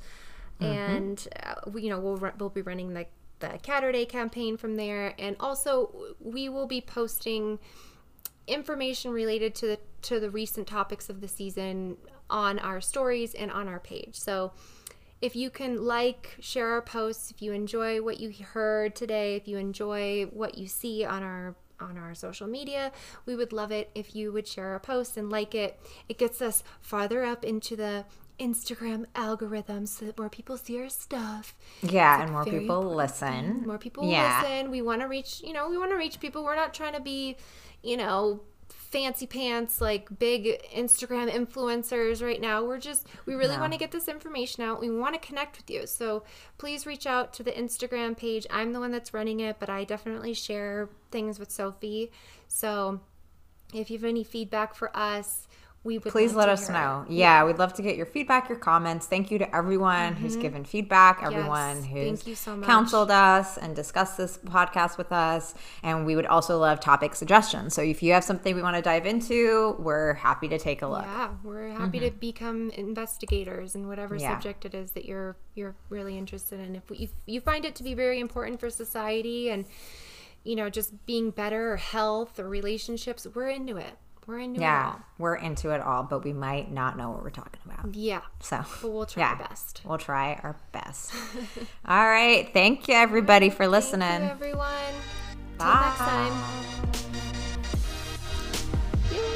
And, uh, we, you know, we'll, we'll be running the, the Catter campaign from there. And also, we will be posting information related to the to the recent topics of the season on our stories and on our page. So if you can like, share our posts, if you enjoy what you heard today, if you enjoy what you see on our on our social media, we would love it if you would share our post and like it. It gets us farther up into the Instagram algorithms so that more people see our stuff. Yeah. And more people listen. More people Yeah. listen. We want to reach, you know, we want to reach people. We're not trying to be, you know, fancy pants like big Instagram influencers right now. We're just we really No. want to get this information out. We want to connect with you. So please reach out to the Instagram page. I'm the one that's running it, but I definitely share things with Sophie. So if you have any feedback for us, we would Please let us know. it. Yeah, we'd love to get your feedback, your comments. Thank you to everyone who's given feedback, everyone Mm-hmm. Yes, who's thank you so much. counseled us and discussed this podcast with us. And we would also love topic suggestions. So if you have something we want to dive into, we're happy to take a look. Yeah, we're happy to become investigators in whatever Mm-hmm. Yeah. subject it is that you're you're really interested in. If, we, if you find it to be very important for society and you know just being better or health or relationships, we're into it. We're into yeah, it all. We're into it all, but we might not know what we're talking about. Yeah. So but we'll try yeah, our best. We'll try our best. all right. Thank you everybody right, for listening. You, everyone. Bye. Till next time. Yay.